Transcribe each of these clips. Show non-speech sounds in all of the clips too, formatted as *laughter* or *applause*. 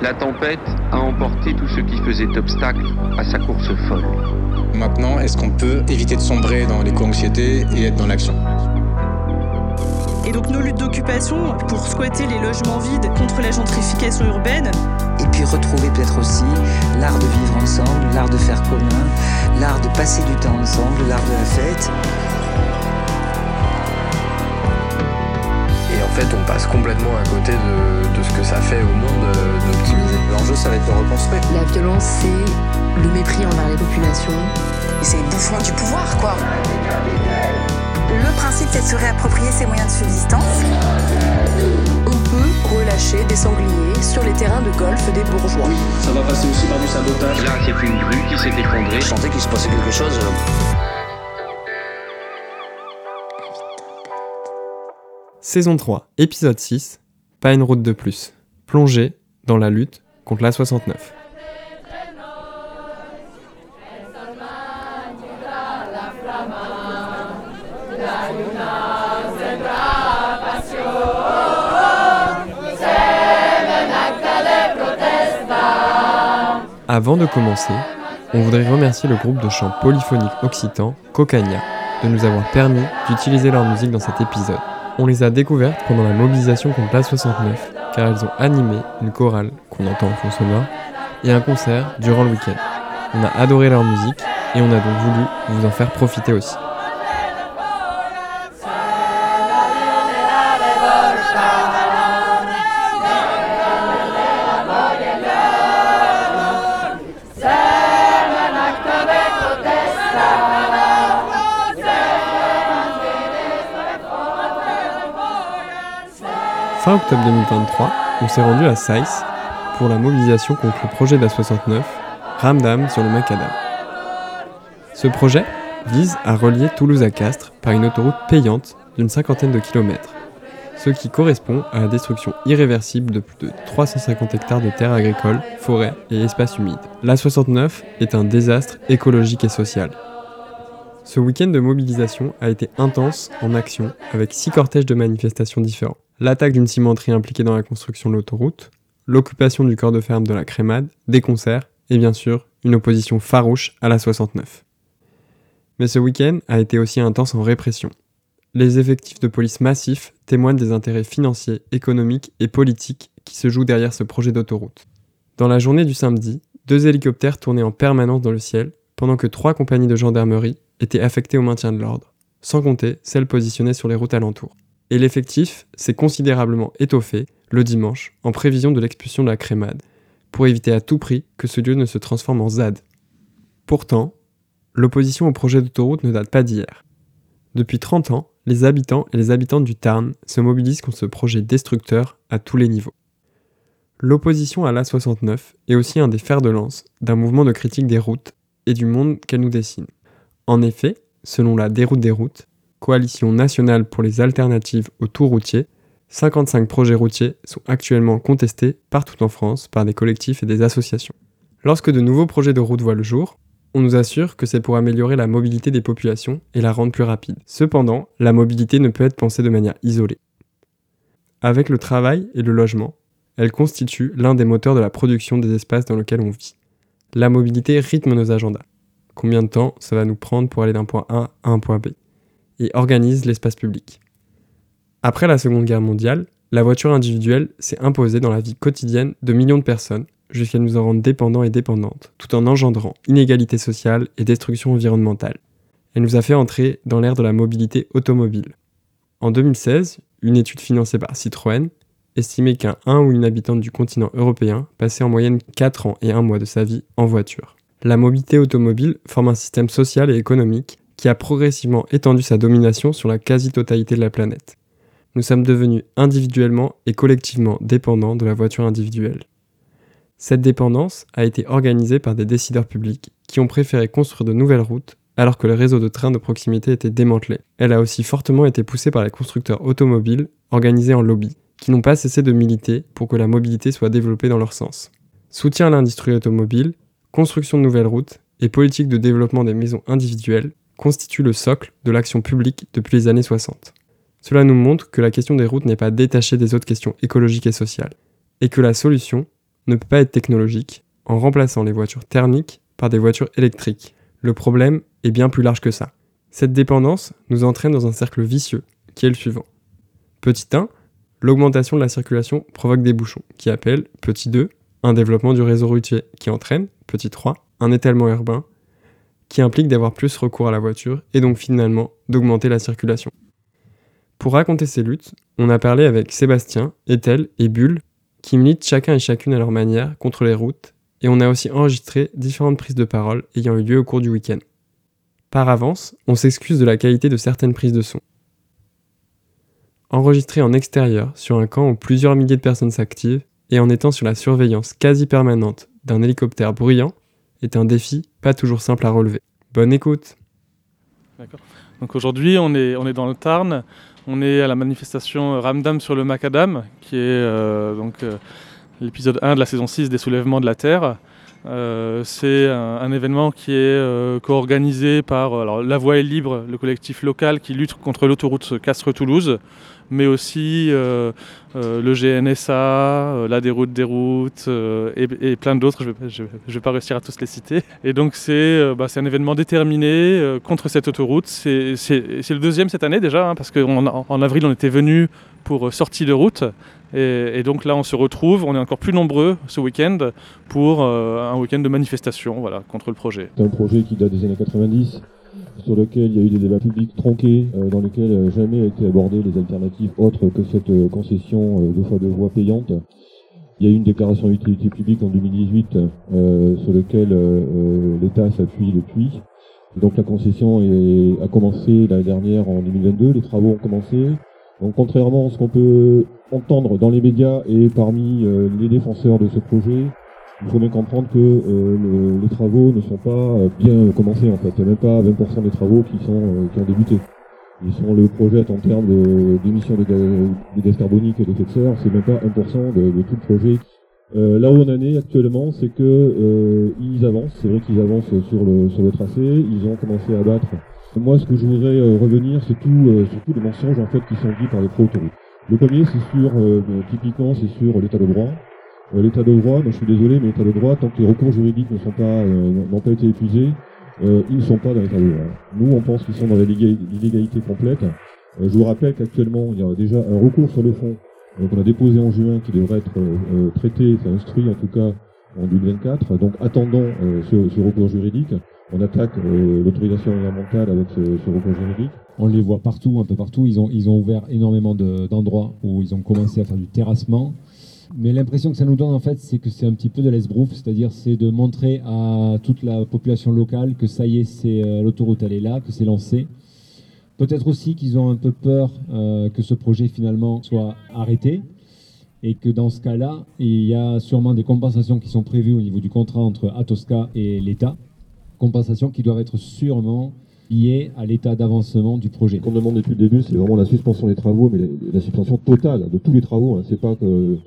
La tempête a emporté tout ce qui faisait obstacle à sa course folle. Maintenant, est-ce qu'on peut éviter de sombrer dans l'éco-anxiété et être dans l'action? Et donc nos luttes d'occupation pour squatter les logements vides contre la gentrification urbaine. Et puis retrouver peut-être aussi l'art de vivre ensemble, l'art de faire commun, l'art de passer du temps ensemble, l'art de la fête. Fait, on passe complètement à côté de, ce que ça fait au monde d'optimiser. L'enjeu, ça va être de reconstruire. La violence, c'est le mépris envers les populations. Et c'est le bouffon du pouvoir, quoi. Le principe, c'est de se réapproprier ses moyens de subsistance. On peut relâcher des sangliers sur les terrains de golf des bourgeois. Oui, ça va passer aussi par du sabotage. Là, c'est une grue qui s'est effondrée. Je sentais qu'il se passait quelque chose. Saison 3, épisode 6. Pas une route de plus. Plongée dans la lutte contre la 69. Avant de commencer, on voudrait remercier le groupe de chant polyphonique occitan Cocania de nous avoir permis d'utiliser leur musique dans cet épisode. On les a découvertes pendant la mobilisation contre la 69 car elles ont animé une chorale qu'on entend en fond et un concert durant le week-end. On a adoré leur musique et on a donc voulu vous en faire profiter aussi. Fin octobre 2023, on s'est rendu à Saïs pour la mobilisation contre le projet de la 69, Ramdam sur le Macadam. Ce projet vise à relier Toulouse à Castres par une autoroute payante d'une cinquantaine de kilomètres, ce qui correspond à la destruction irréversible de plus de 350 hectares de terres agricoles, forêts et espaces humides. La 69 est un désastre écologique et social. Ce week-end de mobilisation a été intense en action avec six cortèges de manifestations différents l'attaque d'une cimenterie impliquée dans la construction de l'autoroute, l'occupation du corps de ferme de la Crémade, des concerts et bien sûr une opposition farouche à la 69. Mais ce week-end a été aussi intense en répression. Les effectifs de police massifs témoignent des intérêts financiers, économiques et politiques qui se jouent derrière ce projet d'autoroute. Dans la journée du samedi, deux hélicoptères tournaient en permanence dans le ciel, pendant que trois compagnies de gendarmerie étaient affectées au maintien de l'ordre, sans compter celles positionnées sur les routes alentours et l'effectif s'est considérablement étoffé le dimanche en prévision de l'expulsion de la crémade, pour éviter à tout prix que ce lieu ne se transforme en ZAD. Pourtant, l'opposition au projet d'autoroute ne date pas d'hier. Depuis 30 ans, les habitants et les habitantes du Tarn se mobilisent contre ce projet destructeur à tous les niveaux. L'opposition à l'A69 est aussi un des fers de lance d'un mouvement de critique des routes et du monde qu'elle nous dessine. En effet, selon la déroute des routes, Coalition nationale pour les alternatives au tout routier, 55 projets routiers sont actuellement contestés partout en France par des collectifs et des associations. Lorsque de nouveaux projets de route voient le jour, on nous assure que c'est pour améliorer la mobilité des populations et la rendre plus rapide. Cependant, la mobilité ne peut être pensée de manière isolée. Avec le travail et le logement, elle constitue l'un des moteurs de la production des espaces dans lesquels on vit. La mobilité rythme nos agendas. Combien de temps ça va nous prendre pour aller d'un point A à un point B? Et organise l'espace public. Après la Seconde Guerre mondiale, la voiture individuelle s'est imposée dans la vie quotidienne de millions de personnes jusqu'à nous en rendre dépendants et dépendantes, tout en engendrant inégalité sociale et destruction environnementale. Elle nous a fait entrer dans l'ère de la mobilité automobile. En 2016, une étude financée par Citroën estimait qu'un 1 ou une habitante du continent européen passait en moyenne 4 ans et 1 mois de sa vie en voiture. La mobilité automobile forme un système social et économique qui a progressivement étendu sa domination sur la quasi-totalité de la planète. Nous sommes devenus individuellement et collectivement dépendants de la voiture individuelle. Cette dépendance a été organisée par des décideurs publics qui ont préféré construire de nouvelles routes alors que le réseau de trains de proximité était démantelé. Elle a aussi fortement été poussée par les constructeurs automobiles organisés en lobby, qui n'ont pas cessé de militer pour que la mobilité soit développée dans leur sens. Soutien à l'industrie automobile, construction de nouvelles routes et politique de développement des maisons individuelles constitue le socle de l'action publique depuis les années 60. Cela nous montre que la question des routes n'est pas détachée des autres questions écologiques et sociales, et que la solution ne peut pas être technologique en remplaçant les voitures thermiques par des voitures électriques. Le problème est bien plus large que ça. Cette dépendance nous entraîne dans un cercle vicieux, qui est le suivant. Petit 1, l'augmentation de la circulation provoque des bouchons, qui appellent, petit 2, un développement du réseau routier, qui entraîne, petit 3, un étalement urbain, qui implique d'avoir plus recours à la voiture et donc finalement d'augmenter la circulation. Pour raconter ces luttes, on a parlé avec Sébastien, Ethel et Bulle, qui militent chacun et chacune à leur manière contre les routes, et on a aussi enregistré différentes prises de parole ayant eu lieu au cours du week-end. Par avance, on s'excuse de la qualité de certaines prises de son. Enregistré en extérieur, sur un camp où plusieurs milliers de personnes s'activent, et en étant sur la surveillance quasi permanente d'un hélicoptère bruyant, est un défi pas toujours simple à relever. Bonne écoute D'accord. Donc aujourd'hui, on est, on est dans le Tarn, on est à la manifestation Ramdam sur le Macadam, qui est euh, donc euh, l'épisode 1 de la saison 6 des soulèvements de la Terre. Euh, c'est un, événement qui est co-organisé par alors, La Voix est libre, le collectif local qui lutte contre l'autoroute Castres-Toulouse, mais aussi euh, euh, le GNSA, euh, la déroute des routes et, plein d'autres. Je ne vais, pas réussir à tous les citer. Et donc c'est bah, un événement déterminé contre cette autoroute. C'est le deuxième cette année déjà, hein, parce qu'en avril on était venu pour sortie de route. Et, donc là, on se retrouve, on est encore plus nombreux ce week-end pour un week-end de manifestation contre le projet. C'est un projet qui date des années 90, sur lequel il y a eu des débats publics tronqués, euh, dans lesquels euh, jamais été abordé les alternatives autres que cette euh, concession deux fois deux voies payante. Il y a eu une déclaration d'utilité publique en 2018 sur laquelle l'État s'appuie depuis. Donc la concession a commencé l'année dernière en 2022, les travaux ont commencé. Donc contrairement à ce qu'on peut entendre dans les médias et parmi les défenseurs de ce projet, il faut bien comprendre que euh, les travaux ne sont pas euh, bien commencés en fait. Il n'y a même pas 20% des travaux qui sont euh, qui ont débuté. Ils sont le projet en termes d'émissions de, de, gaz carbonique et d'effet de serre, c'est même pas 1% de, de, tout le projet. là où on en est actuellement, c'est que ils avancent. C'est vrai qu'ils avancent sur le sur le tracé. Ils ont commencé à battre. Moi, ce que je voudrais revenir, c'est tout surtout les mensonges en fait qui sont dits par les pro-autoroutes. Le premier, c'est sur typiquement, c'est sur l'état de droit. Euh, l'état de droit, je suis désolé, mais l'état de droit, tant que les recours juridiques ne sont pas, euh, n'ont pas été épuisés, euh, ils ne sont pas dans l'état de droit. Nous, on pense qu'ils sont dans l'illégalité complète. je vous rappelle qu'actuellement, il y a déjà un recours sur le fond qu'on a déposé en juin qui devrait être traité, enfin instruit en tout cas en 2024. Donc attendons ce, recours juridique. On attaque l'autorisation environnementale avec ce, recours juridique. On les voit partout, un peu partout. Ils ont, ils ont ouvert énormément d'endroits où ils ont commencé à faire du terrassement. Mais l'impression que ça nous donne en fait, c'est que c'est un petit peu de l'esbrouf, c'est-à-dire c'est de montrer à toute la population locale que ça y est, c'est euh, l'autoroute elle est là, que c'est lancé. Peut-être aussi qu'ils ont un peu peur euh, que ce projet finalement soit arrêté et que dans ce cas-là, il y a sûrement des compensations qui sont prévues au niveau du contrat entre Atosca et l'État, compensations qui doivent être sûrement liées à l'état d'avancement du projet. Comme demande depuis le début, c'est vraiment la suspension des travaux, mais la suspension totale de tous les travaux. Hein. C'est pas que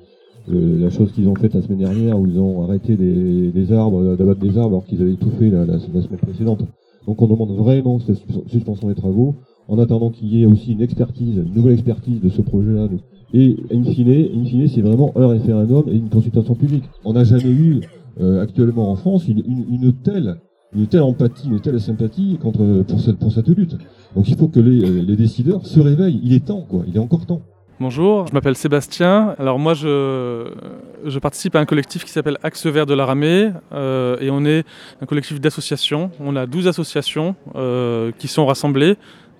la chose qu'ils ont faite la semaine dernière où ils ont arrêté des, arbres, d'abattre des arbres alors qu'ils avaient tout fait la, semaine précédente. Donc on demande vraiment cette suspension des travaux en attendant qu'il y ait aussi une expertise, une nouvelle expertise de ce projet-là. Et in fine, in fine c'est vraiment un référendum et une consultation publique. On n'a jamais eu euh, actuellement en France une, telle une telle empathie, une telle sympathie contre, pour, cette, pour cette lutte. Donc il faut que les, euh, les décideurs se réveillent. Il est temps, quoi. Il est encore temps. Bonjour, je m'appelle Sébastien. Alors moi, je, participe à un collectif qui s'appelle Axe Vert de la Ramée euh, et on est un collectif d'associations. On a 12 associations euh, qui sont rassemblées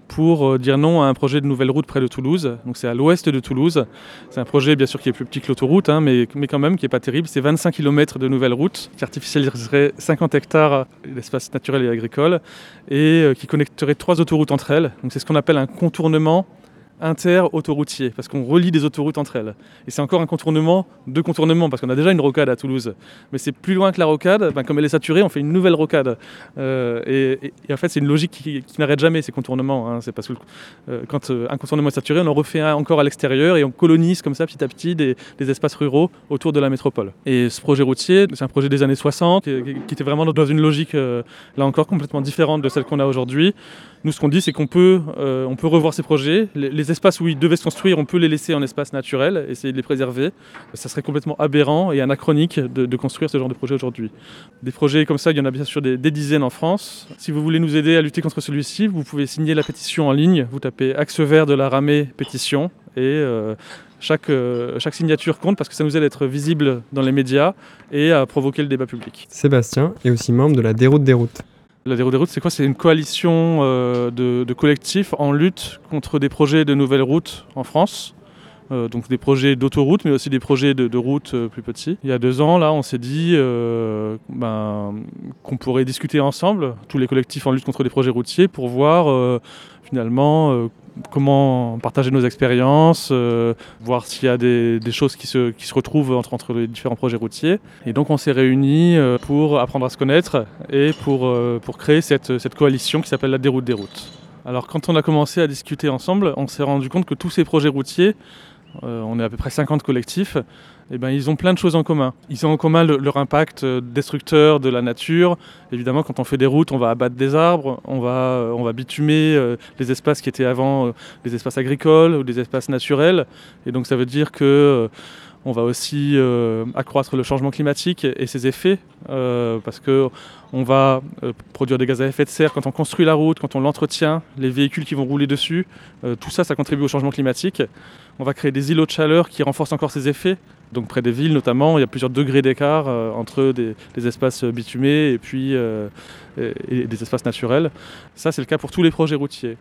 pour euh, dire non à un projet de nouvelle route près de Toulouse. Donc c'est à l'ouest de Toulouse. C'est un projet bien sûr qui est plus petit que l'autoroute, hein, mais, mais quand même qui n'est pas terrible. C'est 25 km de nouvelle route qui artificialiserait 50 hectares d'espace naturel et agricole et qui connecterait trois autoroutes entre elles. Donc c'est ce qu'on appelle un contournement inter-autoroutier, parce qu'on relie des autoroutes entre elles. Et c'est encore un contournement de contournement, parce qu'on a déjà une rocade à Toulouse. Mais c'est plus loin que la rocade, ben, comme elle est saturée, on fait une nouvelle rocade. Euh, et, en fait, c'est une logique qui, n'arrête jamais ces contournements. Hein. C'est parce que euh, quand euh, un contournement est saturé, on en refait un encore à l'extérieur et on colonise comme ça petit à petit des, espaces ruraux autour de la métropole. Et ce projet routier, c'est un projet des années 60 qui, qui était vraiment dans une logique, là encore, complètement différente de celle qu'on a aujourd'hui Nous, ce qu'on dit, c'est qu'on peut, euh, peut revoir ces projets. Les, espaces où ils devaient se construire, on peut les laisser en espace naturel, essayer de les préserver. Ça serait complètement aberrant et anachronique de, construire ce genre de projet aujourd'hui. Des projets comme ça, il y en a bien sûr des, des, dizaines en France. Si vous voulez nous aider à lutter contre celui-ci, vous pouvez signer la pétition en ligne. Vous tapez Axe vert de la ramée pétition et euh, chaque, euh, chaque signature compte parce que ça nous aide à être visible dans les médias et à provoquer le débat public. Sébastien est aussi membre de la Déroute des routes. La Déroute des routes, c'est quoi? C'est une coalition euh, de, collectifs en lutte contre des projets de nouvelles routes en France. Euh, donc des projets d'autoroute, mais aussi des projets de, routes euh, plus petits. Il y a deux ans, là, on s'est dit ben, qu'on pourrait discuter ensemble, tous les collectifs en lutte contre des projets routiers, pour voir finalement comment partager nos expériences, euh, voir s'il y a des, choses qui se, qui se retrouvent entre, entre, les différents projets routiers. Et donc on s'est réunis euh, pour apprendre à se connaître et pour, euh, pour créer cette, cette coalition qui s'appelle la Déroute des routes. Alors quand on a commencé à discuter ensemble, on s'est rendu compte que tous ces projets routiers, on est à peu près 50 collectifs, eh ben, ils ont plein de choses en commun. Ils ont en commun le, leur impact destructeur de la nature. Évidemment, quand on fait des routes, on va abattre des arbres, on va, on va bitumer euh, les espaces qui étaient avant euh, des espaces agricoles ou des espaces naturels. Et donc ça veut dire que euh, on va aussi euh, accroître le changement climatique et, ses effets, euh, parce que on va euh, produire des gaz à effet de serre quand on construit la route, quand on l'entretient, les véhicules qui vont rouler dessus, tout ça, ça contribue au changement climatique. On va créer des îlots de chaleur qui renforcent encore ces effets. Donc près des villes notamment, il y a plusieurs degrés d'écart entre des, espaces bitumés et puis et des espaces naturels. Ça, c'est le cas pour tous les projets routiers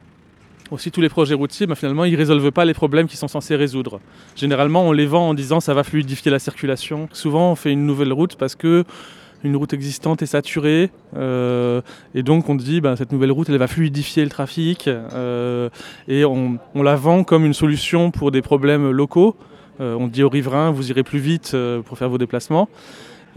aussi tous les projets routiers, ben, finalement, ils ne résolvent pas les problèmes qu'ils sont censés résoudre. Généralement, on les vend en disant ça va fluidifier la circulation. Souvent, on fait une nouvelle route parce que une route existante est saturée euh, et donc on dit ben, cette nouvelle route elle va fluidifier le trafic euh, et on, la vend comme une solution pour des problèmes locaux. Euh, on dit aux riverains vous irez plus vite euh, pour faire vos déplacements.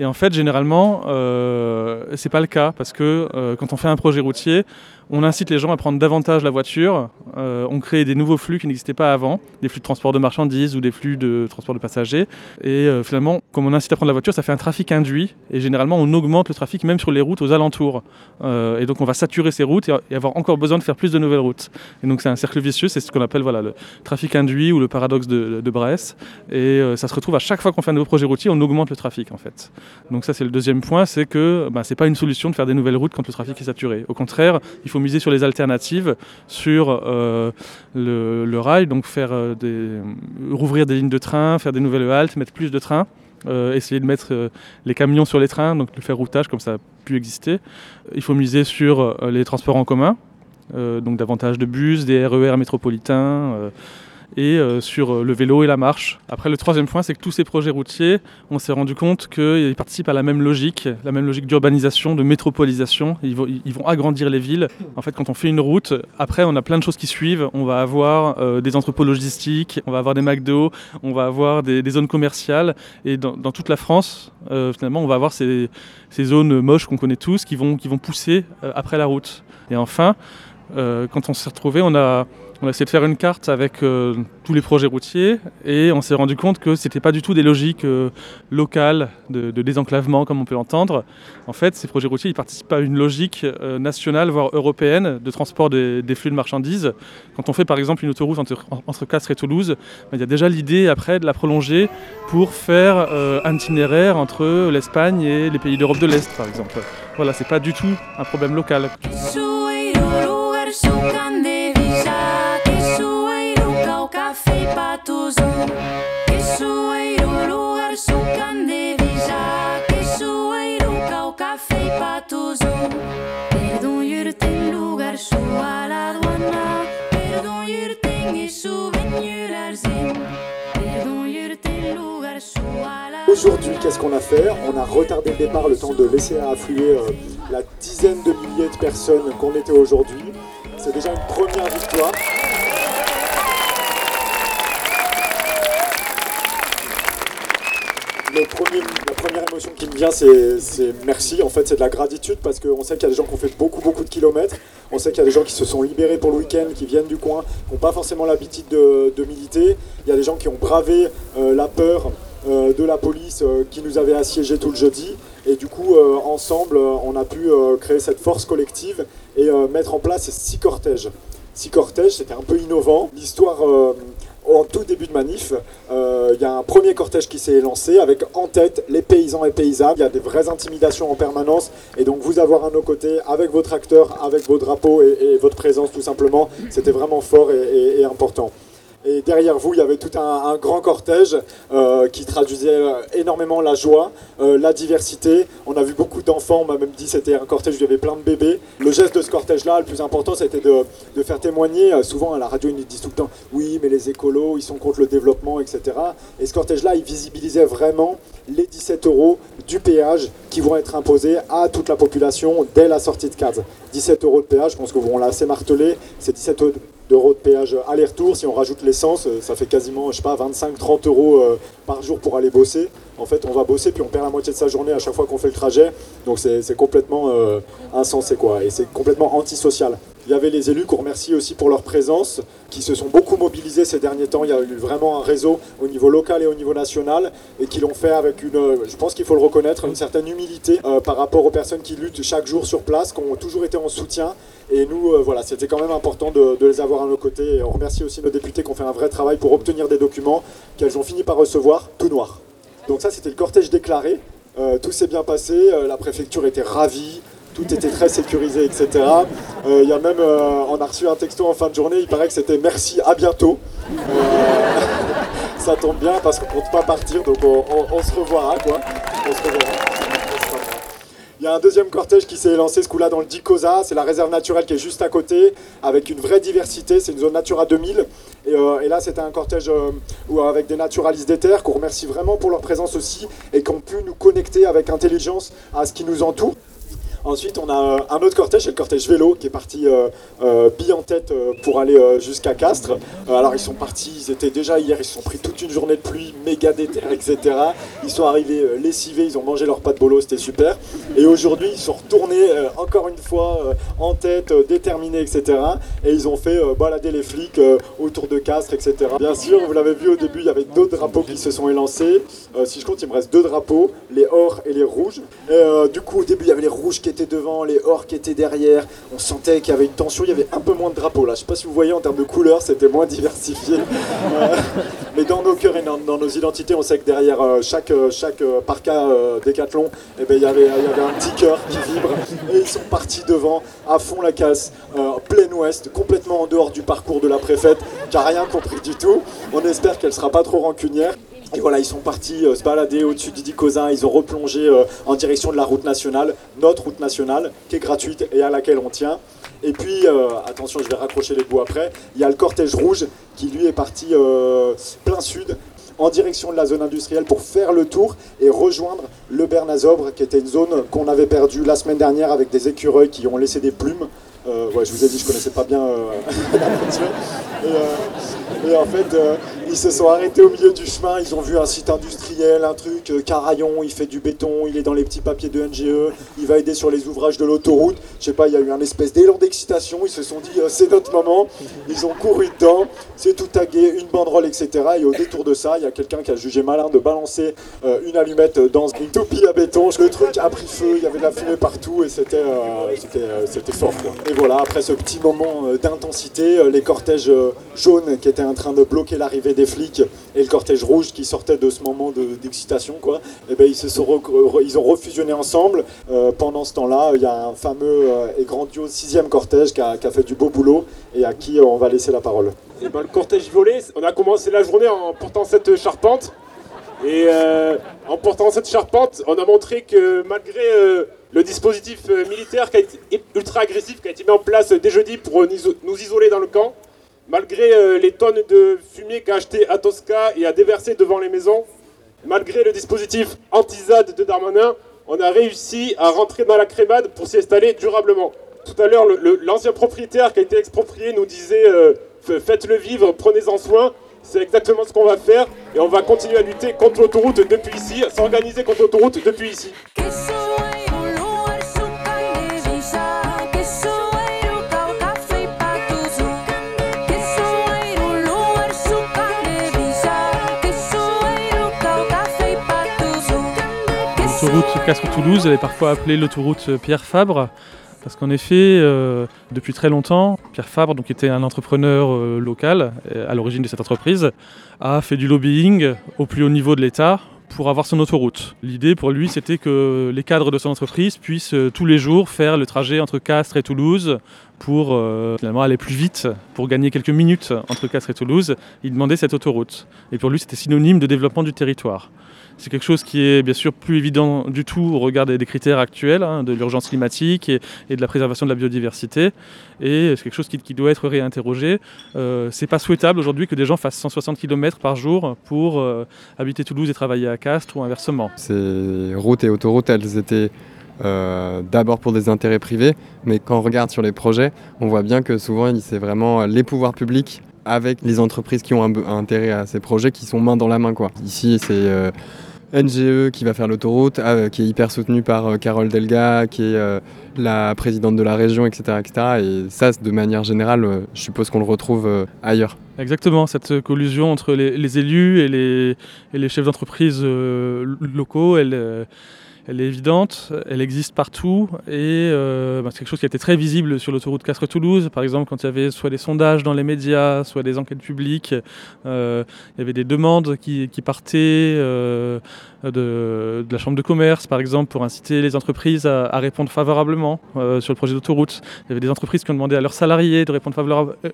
Et en fait, généralement, euh, c'est pas le cas parce que quand on fait un projet routier, on incite les gens à prendre davantage la voiture. Euh, on crée des nouveaux flux qui n'existaient pas avant, des flux de transport de marchandises ou des flux de transport de passagers. Et euh, finalement, comme on incite à prendre la voiture, ça fait un trafic induit. Et généralement, on augmente le trafic même sur les routes aux alentours. Euh, et donc, on va saturer ces routes et, avoir encore besoin de faire plus de nouvelles routes. Et donc, c'est un cercle vicieux. C'est ce qu'on appelle voilà le trafic induit ou le paradoxe de, de Brest. Et ça se retrouve à chaque fois qu'on fait un nouveau projet routier, on augmente le trafic en fait. Donc ça, c'est le deuxième point, c'est que ben, c'est pas une solution de faire des nouvelles routes quand le trafic est saturé. Au contraire, miser sur les alternatives, sur euh, le, rail, donc faire euh, des, rouvrir des lignes de train, faire des nouvelles haltes, mettre plus de trains. Euh, essayer de mettre les camions sur les trains, donc le faire routage comme ça a pu exister. Il faut miser sur les transports en commun, donc davantage de bus, des RER métropolitains, euh, et euh, sur le vélo et la marche. Après, le troisième point, c'est que tous ces projets routiers, on s'est rendu compte qu'ils participent à la même logique, la même logique d'urbanisation, de métropolisation. Ils vont, agrandir les villes. En fait, quand on fait une route, après, on a plein de choses qui suivent. On va avoir euh, des entrepôts logistiques, on va avoir des McDo, on va avoir des, zones commerciales. Et dans, toute la France, euh, finalement, on va avoir ces, ces zones moches qu'on connaît tous qui vont, qui vont pousser euh, après la route. Et enfin, euh, quand on s'est retrouvé, on a on a essayé de faire une carte avec euh, tous les projets routiers et on s'est rendu compte que c'était pas du tout des logiques euh, locales de, désenclavement comme on peut l'entendre. En fait, ces projets routiers ils participent à une logique euh, nationale voire européenne de transport des, flux de marchandises. Quand on fait par exemple une autoroute entre, Castres et Toulouse, ben, il y a déjà l'idée après de la prolonger pour faire un itinéraire entre l'Espagne et les pays d'Europe de l'Est par exemple. Voilà, c'est pas du tout un problème local. Aujourd'hui, qu'est-ce qu'on a fait? On a retardé le départ le temps de laisser affluer euh, la dizaine de milliers de personnes qu'on était aujourd'hui. C'est déjà une première victoire. La première émotion qui me vient, c'est merci. En fait, c'est de la gratitude parce qu'on sait qu'il y a des gens qui ont fait beaucoup, beaucoup de kilomètres. On sait qu'il y a des gens qui se sont libérés pour le week-end, qui viennent du coin, qui n'ont pas forcément l'habitude de, de, militer. Il y a des gens qui ont bravé euh, la peur euh, de la police euh, qui nous avait assiégés tout le jeudi. Et du coup, ensemble, on a pu créer cette force collective et mettre en place six cortèges. Six cortèges, c'était un peu innovant. L'histoire en tout début de manif, euh, il y a un premier cortège qui s'est lancé avec en tête les paysans et paysannes. Il y a des vraies intimidations en permanence et donc vous avoir à nos côtés avec vos tracteurs, avec vos drapeaux et, votre présence tout simplement, c'était vraiment fort et important. Et derrière vous, il y avait tout un, grand cortège euh, qui traduisait euh, énormément la joie, euh, la diversité. On a vu beaucoup d'enfants, on m'a même dit c'était un cortège où il y avait plein de bébés. Le geste de ce cortège-là, le plus important, c'était de, faire témoigner. souvent à la radio, ils nous disent tout le temps oui, mais les écolos, ils sont contre le développement, etc. Et ce cortège-là, il visibilisait vraiment les 17 euros du péage qui vont être imposés à toute la population dès la sortie de cadre. 17 euros de péage, je pense qu'on l'a assez martelé, c'est 17 d'euros de péage aller-retour. Si on rajoute l'essence, euh, ça fait quasiment, je sais pas, 25-30 euros euh, par jour pour aller bosser. En fait, on va bosser puis on perd la moitié de sa journée à chaque fois qu'on fait le trajet. Donc c'est complètement euh, insensé quoi. Et c'est complètement antisocial. Il y avait les élus qu'on remercie aussi pour leur présence, qui se sont beaucoup mobilisés ces derniers temps. Il y a eu vraiment un réseau au niveau local et au niveau national, et qui l'ont fait avec une, je pense qu'il faut le reconnaître, une certaine humilité par rapport aux personnes qui luttent chaque jour sur place, qui ont toujours été en soutien et nous, euh, voilà, c'était quand même important de, les avoir à nos côtés. Et on remercie aussi nos députés qui ont fait un vrai travail pour obtenir des documents qu'elles ont fini par recevoir tout noir. Donc ça, c'était le cortège déclaré. Euh, tout s'est bien passé, euh, la préfecture était ravie, tout était très sécurisé, etc. Il y a même, on a reçu un texto en fin de journée, il paraît que c'était merci, à bientôt. *laughs* ça tombe bien parce qu'on ne compte pas partir, donc on, se revoira, quoi. On se revoira. Il y a un deuxième cortège qui s'est lancé ce coup-là dans le Dicosa, c'est la réserve naturelle qui est juste à côté, avec une vraie diversité, c'est une zone Natura 2000. Euh, et, là, c'était un cortège euh, avec des naturalistes des terres qu'on remercie vraiment pour leur présence aussi et qui ont pu nous connecter avec intelligence à ce qui nous entoure. Ensuite, on a euh, un autre cortège, le cortège vélo, qui est parti euh, euh, en tête pour aller jusqu'à Castres. alors, ils sont partis, ils étaient déjà hier, ils se sont pris toute une journée de pluie, méga déter, etc. Ils sont arrivés lessivés, ils ont mangé leur pâte bolo, c'était super. Et aujourd'hui, ils sont retournés encore une fois en tête, déterminés, etc. Et ils ont fait balader les flics autour de Castres, etc. Bien sûr, vous l'avez vu au début, il y avait d'autres drapeaux qui se sont élancés. si je compte, il me reste deux drapeaux, les or et les rouges. Et, du coup, au début, il y avait les rouges qui devant, les orques étaient derrière. On sentait qu'il y avait une tension, il y avait un peu moins de drapeaux là. Je sais pas si vous voyez en termes de couleurs, c'était moins diversifié. *laughs* Euh, mais dans nos cœurs et dans, nos identités, on sait que derrière euh, chaque, euh, chaque parka décathlon, eh ben, il, y avait, il y avait un petit cœur qui vibre. Et ils sont partis devant, à fond la casse, plein ouest, complètement en dehors du parcours de la préfète, qui n'a rien compris du tout. On espère qu'elle sera pas trop rancunière. Et voilà, ils sont partis euh, se balader au-dessus du Dicosin, ils ont replongé euh, en direction de la route nationale, notre route nationale, qui est gratuite et à laquelle on tient. Et puis, euh, attention, je vais raccrocher les bouts après, il y a le cortège rouge qui lui est parti plein sud, en direction de la zone industrielle pour faire le tour et rejoindre le Bernazobre, qui était une zone qu'on avait perdue la semaine dernière avec des écureuils qui ont laissé des plumes. je vous ai dit, je connaissais pas bien *laughs* la et, et, en fait, ils se sont arrêtés au milieu du chemin, ils ont vu un site industriel, un truc, euh, Carayon, il fait du béton, il est dans les petits papiers de NGE, il va aider sur les ouvrages de l'autoroute. Je sais pas, il y a eu un espèce d'élan d'excitation, ils se sont dit euh, c'est notre moment, ils ont couru dedans, c'est tout tagué, une banderole, etc. Et au détour de ça, il y a quelqu'un qui a jugé malin de balancer euh, une allumette dans une toupie à béton. Le truc a pris feu, il y avait de la fumée partout et c'était c'était fort. Et voilà, après ce petit moment d'intensité, les cortèges jaunes qui étaient en train de bloquer l'arrivée des flics et le cortège rouge qui sortait de ce moment d'excitation, quoi, et eh ben ils se sont ils ont refusionné ensemble. Euh, pendant ce temps-là, il y a un fameux euh, et grandiose sixième cortège qui a, fait du beau boulot et à qui on va laisser la parole. Eh ben, le cortège violet, on a commencé la journée en portant cette charpente. Et euh, en portant cette charpente, on a montré que malgré le dispositif militaire qui a été ultra agressif, qui a été mis en place dès jeudi pour nous isoler dans le camp, malgré euh, les tonnes de fumier qu'a acheté Tosca et a déversé devant les maisons, malgré le dispositif anti-ZAD de Darmanin, on a réussi à rentrer dans la crémade pour s'y installer durablement. Tout à l'heure, l'ancien propriétaire qui a été exproprié nous disait euh, faites-le vivre, prenez-en soin. C'est exactement ce qu'on va faire et on va continuer à lutter contre l'autoroute depuis ici, s'organiser contre l'autoroute depuis ici. L'autoroute Castres-Toulouse, elle est parfois appelée l'autoroute Pierre Fabre. Parce qu'en effet, euh, depuis très longtemps, Pierre Fabre, donc, qui était un entrepreneur euh, local euh, à l'origine de cette entreprise, a fait du lobbying au plus haut niveau de l'État pour avoir son autoroute. L'idée pour lui, c'était que les cadres de son entreprise puissent tous les jours faire le trajet entre Castres et Toulouse pour finalement aller plus vite, pour gagner quelques minutes entre Castres et Toulouse. Il demandait cette autoroute. Et pour lui, c'était synonyme de développement du territoire. C'est quelque chose qui est bien sûr plus évident du tout au regard des, critères actuels, hein, de l'urgence climatique et, de la préservation de la biodiversité. Et c'est quelque chose qui, doit être réinterrogé. Euh, c'est pas souhaitable aujourd'hui que des gens fassent 160 km par jour pour euh, habiter Toulouse et travailler à Castres ou inversement. Ces routes et autoroutes, elles étaient euh, d'abord pour des intérêts privés, mais quand on regarde sur les projets, on voit bien que souvent c'est vraiment les pouvoirs publics avec les entreprises qui ont un, intérêt à ces projets qui sont main dans la main. Quoi. Ici, c'est euh, NGE qui va faire l'autoroute, ah, qui est hyper soutenu par euh, Carole Delga, qui est euh, la présidente de la région, etc. etc. Et ça, de manière générale, euh, je suppose qu'on le retrouve ailleurs. Exactement, cette collusion entre les, élus et les chefs d'entreprise locaux, elle elle est évidente, elle existe partout et euh, bah, c'est quelque chose qui a été très visible sur l'autoroute Castres-Toulouse. Par exemple, quand il y avait soit des sondages dans les médias, soit des enquêtes publiques, euh, il y avait des demandes qui, partaient euh, de, la Chambre de commerce, par exemple, pour inciter les entreprises à, répondre favorablement sur le projet d'autoroute. Il y avait des entreprises qui ont demandé à leurs salariés de répondre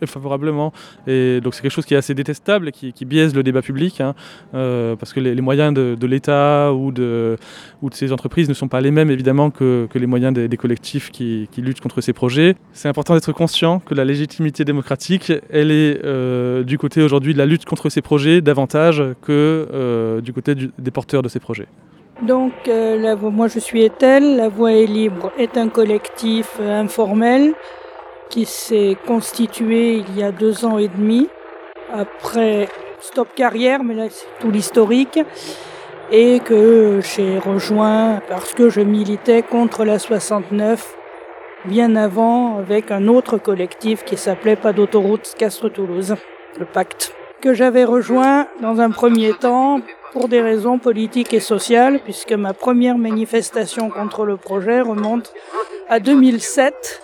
favorablement. Et donc c'est quelque chose qui est assez détestable et qui, biaise le débat public, hein, parce que les, moyens de, l'État ou de, ou de ces entreprises entreprises ne sont pas les mêmes évidemment que, les moyens des, collectifs qui, luttent contre ces projets. C'est important d'être conscient que la légitimité démocratique, elle est euh, du côté aujourd'hui de la lutte contre ces projets davantage que euh, du côté des porteurs de ces projets. Donc, euh, moi je suis Ethel, La Voix est libre est un collectif informel qui s'est constitué il y a deux ans et demi après Stop Carrière, mais là c'est tout l'historique et que j'ai rejoint parce que je militais contre la 69 bien avant avec un autre collectif qui s'appelait Pas d'autoroute Castres-Toulouse, le pacte, que j'avais rejoint dans un premier temps pour des raisons politiques et sociales, puisque ma première manifestation contre le projet remonte à 2007.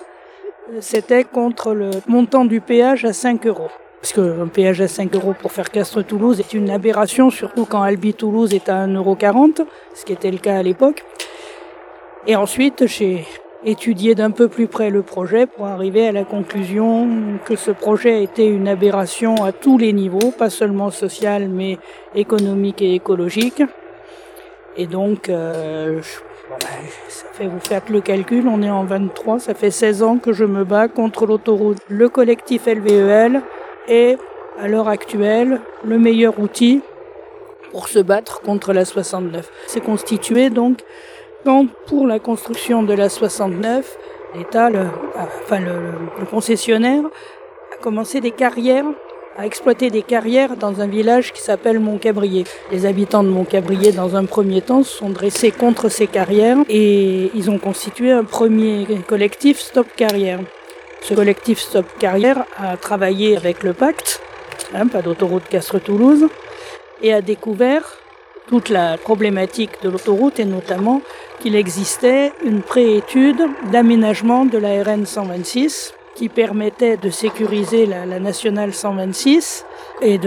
C'était contre le montant du péage à 5 euros parce qu'un péage à 5 euros pour faire Castres-Toulouse est une aberration, surtout quand Albi-Toulouse est à 1,40€, ce qui était le cas à l'époque. Et ensuite, j'ai étudié d'un peu plus près le projet pour arriver à la conclusion que ce projet était une aberration à tous les niveaux, pas seulement social, mais économique et écologique. Et donc, euh, ça fait, vous faites le calcul, on est en 23, ça fait 16 ans que je me bats contre l'autoroute. Le collectif LVEL, est, à l'heure actuelle, le meilleur outil pour se battre contre la 69. C'est constitué donc quand pour la construction de la 69, l'État, le, enfin le, concessionnaire, a commencé des carrières, a exploité des carrières dans un village qui s'appelle Montcabrier. Les habitants de Montcabrier, dans un premier temps, se sont dressés contre ces carrières et ils ont constitué un premier collectif Stop Carrière. Ce collectif Stop Carrière a travaillé avec le pacte, hein, pas d'autoroute Castres-Toulouse, et a découvert toute la problématique de l'autoroute et notamment qu'il existait une préétude d'aménagement de la RN 126 qui permettait de sécuriser la, nationale 126 et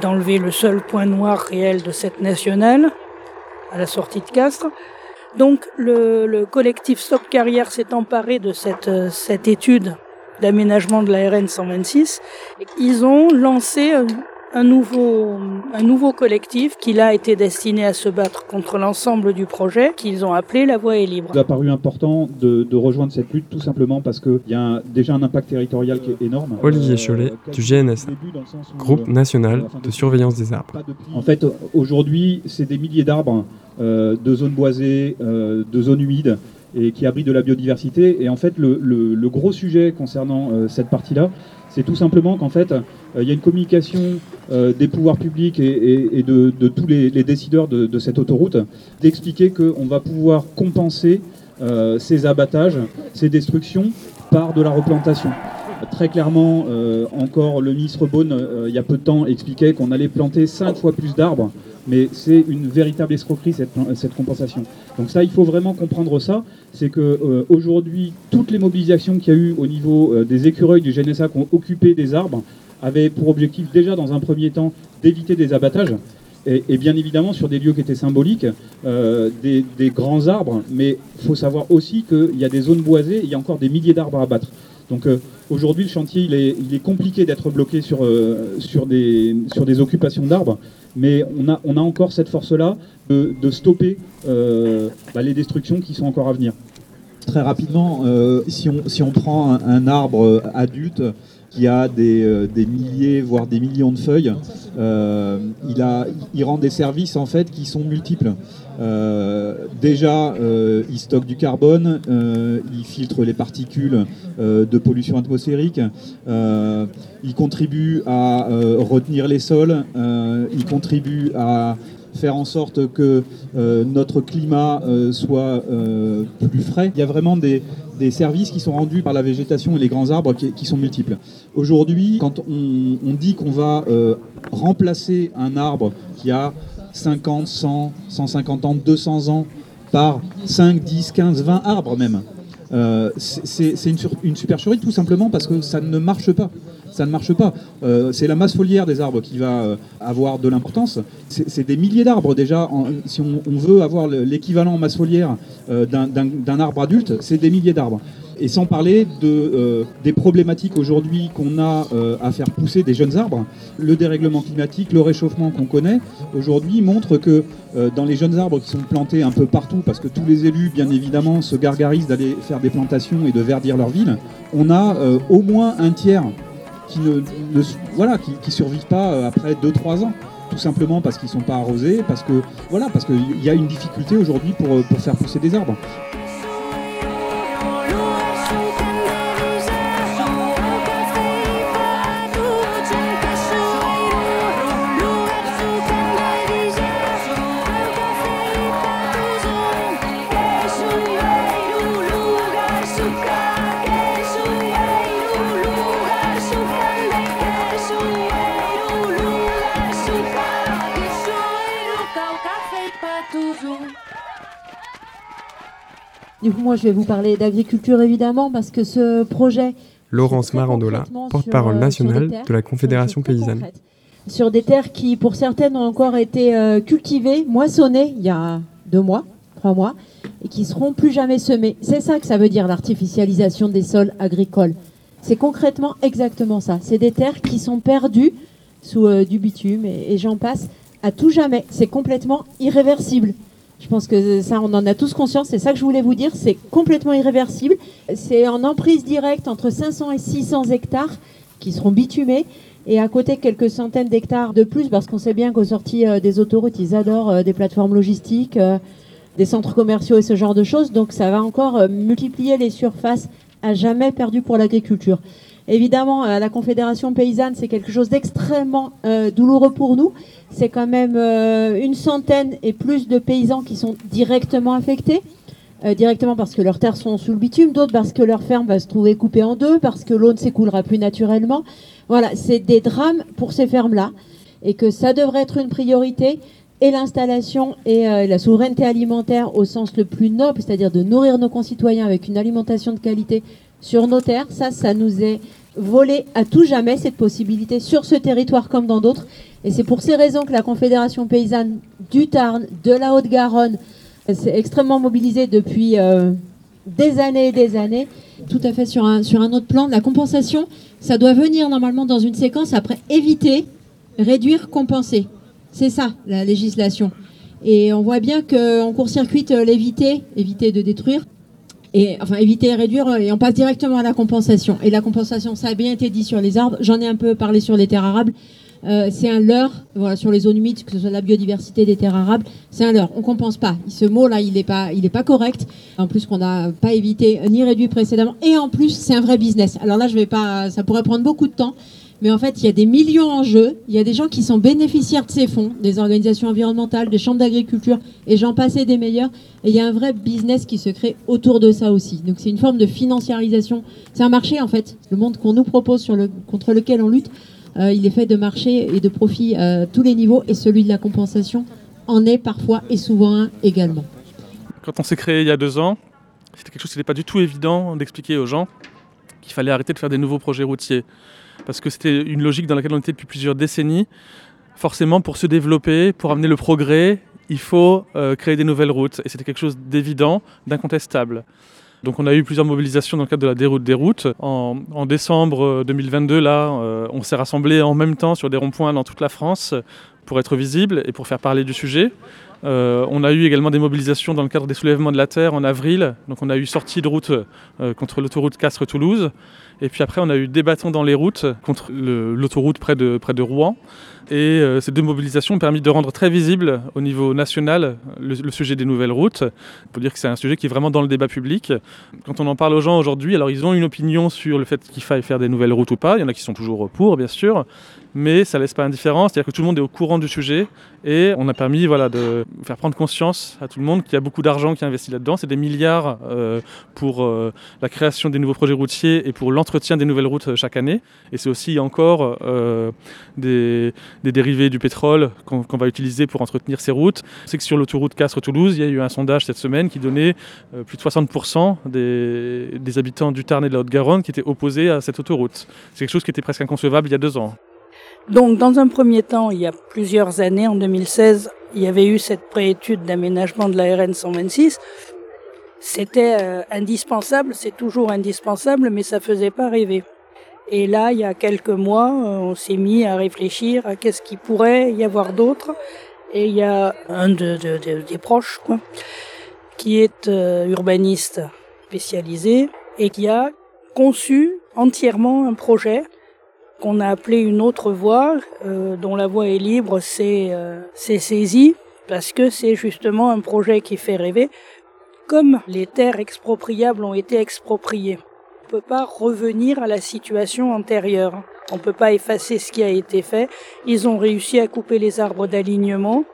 d'enlever le seul point noir réel de cette nationale à la sortie de Castres. Donc le, collectif Stop Carrière s'est emparé de cette, cette étude d'aménagement de la RN 126. Ils ont lancé un, nouveau, un nouveau collectif qui là été destiné à se battre contre l'ensemble du projet, qu'ils ont appelé La Voie est libre. Il a paru important de, rejoindre cette lutte tout simplement parce qu'il y a déjà un impact territorial qui est énorme. Olivier Cholet du GNSA, Groupe National de Surveillance des Arbres. En fait, aujourd'hui, c'est des milliers d'arbres euh, de zones boisées, euh, de zones humides et qui abrite de la biodiversité. Et en fait, le, gros sujet concernant euh, cette partie-là, c'est tout simplement qu'en fait, euh, il y a une communication euh, des pouvoirs publics et, de, tous les, décideurs de, cette autoroute d'expliquer qu'on va pouvoir compenser ces abattages, ces destructions par de la replantation. Très clairement, encore le ministre Beaune, il y a peu de temps, expliquait qu'on allait planter cinq fois plus d'arbres mais c'est une véritable escroquerie cette, cette, compensation. Donc ça, il faut vraiment comprendre ça, c'est que euh, aujourd'hui, toutes les mobilisations qu'il y a eu au niveau euh, des écureuils du GNSA qui ont occupé des arbres avaient pour objectif déjà dans un premier temps d'éviter des abattages. Et, bien évidemment sur des lieux qui étaient symboliques, euh, des, grands arbres, mais il faut savoir aussi qu'il y a des zones boisées, il y a encore des milliers d'arbres à abattre. Donc aujourd'hui, le chantier, il est, compliqué d'être bloqué sur, sur, des, occupations d'arbres mais on a, encore cette force-là de, stopper euh, bah, les destructions qui sont encore à venir. Très rapidement, euh, si, on, prend un, arbre adulte qui a des, milliers, voire des millions de feuilles, euh, il, il rend des services en fait qui sont multiples. Euh, déjà, euh, il stocke du carbone, euh, il filtre les particules de pollution atmosphérique, il contribue à retenir les sols, il contribue à faire en sorte que notre climat soit plus frais. Il y a vraiment des, services qui sont rendus par la végétation et les grands arbres qui, sont multiples. Aujourd'hui, quand on, on dit qu'on va remplacer un arbre qui a 50, 100, 150 ans, 200 ans par 5, 10, 15, 20 arbres même. Euh, c'est une, supercherie tout simplement parce que ça ne marche pas. Ça ne marche pas. Euh, c'est la masse foliaire des arbres qui va euh, avoir de l'importance. C'est des milliers d'arbres déjà. si on, veut avoir l'équivalent en masse foliaire d'un arbre adulte, c'est des milliers d'arbres. Et sans parler euh, des problématiques aujourd'hui qu'on a euh, à faire pousser des jeunes arbres. Le dérèglement climatique, le réchauffement qu'on connaît, aujourd'hui montre que euh, dans les jeunes arbres qui sont plantés un peu partout, parce que tous les élus, bien évidemment, se gargarisent d'aller faire des plantations et de verdir leur ville, on a au moins un tiers qui ne, survivent pas après 2-3 ans tout simplement parce qu'ils ne sont pas arrosés, parce que voilà, qu'il y a une difficulté aujourd'hui pour faire pousser des arbres. Du coup, moi, je vais vous parler d'agriculture évidemment parce que ce projet. Laurence Marandola, porte-parole euh, nationale de la Confédération paysanne. Sur des terres qui, pour certaines, ont encore été euh, cultivées, moissonnées il y a deux mois, trois mois, et qui seront plus jamais semées. C'est ça que ça veut dire l'artificialisation des sols agricoles. C'est concrètement exactement ça. C'est des terres qui sont perdues sous euh, du bitume et j'en passe à tout jamais. C'est complètement irréversible. Je pense que ça, on en a tous conscience. C'est ça que je voulais vous dire. C'est complètement irréversible. C'est en emprise directe entre 500 et 600 hectares qui seront bitumés. Et à côté, quelques centaines d'hectares de plus, parce qu'on sait bien qu'aux sorties euh, des autoroutes, ils adorent euh, des plateformes logistiques, euh, des centres commerciaux et ce genre de choses. Donc ça va encore multiplier les surfaces à jamais perdues pour l'agriculture. Évidemment, la Confédération paysanne, c'est quelque chose d'extrêmement douloureux pour nous c'est quand même euh, une centaine et plus de paysans qui sont directement affectés. Euh, directement parce que leurs terres sont sous le bitume, d'autres parce que leur ferme va se trouver coupée en deux, parce que l'eau ne s'écoulera plus naturellement. Voilà, c'est des drames pour ces fermes-là et que ça devrait être une priorité. Et l'installation et euh, la souveraineté alimentaire au sens le plus noble, c'est-à-dire de nourrir nos concitoyens avec une alimentation de qualité sur nos terres, ça, ça nous est volé à tout jamais cette possibilité sur ce territoire comme dans d'autres. Et c'est pour ces raisons que la Confédération paysanne du Tarn, de la Haute-Garonne, s'est extrêmement mobilisée depuis euh, des années et des années. Tout à fait sur un, sur un autre plan. La compensation, ça doit venir normalement dans une séquence après éviter, réduire, compenser. C'est ça, la législation. Et on voit bien qu'en court-circuite, euh, l'éviter, éviter de détruire, et enfin éviter et réduire, euh, et on passe directement à la compensation. Et la compensation, ça a bien été dit sur les arbres, j'en ai un peu parlé sur les terres arables. Euh, c'est un leurre, voilà, sur les zones humides, que ce soit la biodiversité des terres arables, c'est un leurre. On compense pas. Ce mot-là, il n'est pas, il est pas correct. En plus, qu'on n'a pas évité ni réduit précédemment. Et en plus, c'est un vrai business. Alors là, je vais pas, ça pourrait prendre beaucoup de temps. Mais en fait, il y a des millions en jeu. Il y a des gens qui sont bénéficiaires de ces fonds, des organisations environnementales, des chambres d'agriculture, et j'en passais des meilleurs. Et il y a un vrai business qui se crée autour de ça aussi. Donc c'est une forme de financiarisation. C'est un marché en fait. Le monde qu'on nous propose, contre lequel on lutte, il est fait de marché et de profit à tous les niveaux et celui de la compensation en est parfois et souvent un également. Quand on s'est créé il y a deux ans, c'était quelque chose qui n'était pas du tout évident d'expliquer aux gens qu'il fallait arrêter de faire des nouveaux projets routiers. Parce que c'était une logique dans laquelle on était depuis plusieurs décennies. Forcément, pour se développer, pour amener le progrès, il faut euh, créer des nouvelles routes. Et c'était quelque chose d'évident, d'incontestable. Donc on a eu plusieurs mobilisations dans le cadre de la déroute des routes. En, décembre 2022, là, euh, on s'est rassemblés en même temps sur des ronds-points dans toute la France pour être visible et pour faire parler du sujet. Euh, on a eu également des mobilisations dans le cadre des soulèvements de la Terre en avril. Donc on a eu sortie de route euh, contre l'autoroute Castres-Toulouse. Et puis après, on a eu des bâtons dans les routes contre l'autoroute près de, près de Rouen. Et euh, ces deux mobilisations ont permis de rendre très visible au niveau national le, sujet des nouvelles routes. Il faut dire que c'est un sujet qui est vraiment dans le débat public. Quand on en parle aux gens aujourd'hui, alors ils ont une opinion sur le fait qu'il faille faire des nouvelles routes ou pas. Il y en a qui sont toujours pour, bien sûr mais ça laisse pas indifférent, c'est-à-dire que tout le monde est au courant du sujet et on a permis voilà, de faire prendre conscience à tout le monde qu'il y a beaucoup d'argent qui est investi là-dedans. C'est des milliards euh, pour euh, la création des nouveaux projets routiers et pour l'entretien des nouvelles routes euh, chaque année. Et c'est aussi encore des, dérivés du pétrole qu'on va utiliser pour entretenir ces routes. C'est que sur l'autoroute Castres-Toulouse, il y a eu un sondage cette semaine qui donnait plus de 60% des, des habitants du Tarn et de la Haute-Garonne qui étaient opposés à cette autoroute. C'est quelque chose qui était presque inconcevable il y a deux ans. Donc, dans un premier temps, il y a plusieurs années, en 2016, il y avait eu cette préétude d'aménagement de la RN 126. C'était euh, indispensable, c'est toujours indispensable, mais ça faisait pas rêver. Et là, il y a quelques mois, euh, on s'est mis à réfléchir à qu'est-ce qu'il pourrait y avoir d'autre. Et il y a un de, des proches, quoi, qui est euh, urbaniste spécialisé et qui a conçu entièrement un projet qu'on a appelé une autre voie, euh, dont la voie est libre, c'est euh, saisi, parce que c'est justement un projet qui fait rêver, comme les terres expropriables ont été expropriées. On ne peut pas revenir à la situation antérieure. On ne peut pas effacer ce qui a été fait. Ils ont réussi à couper les arbres d'alignement.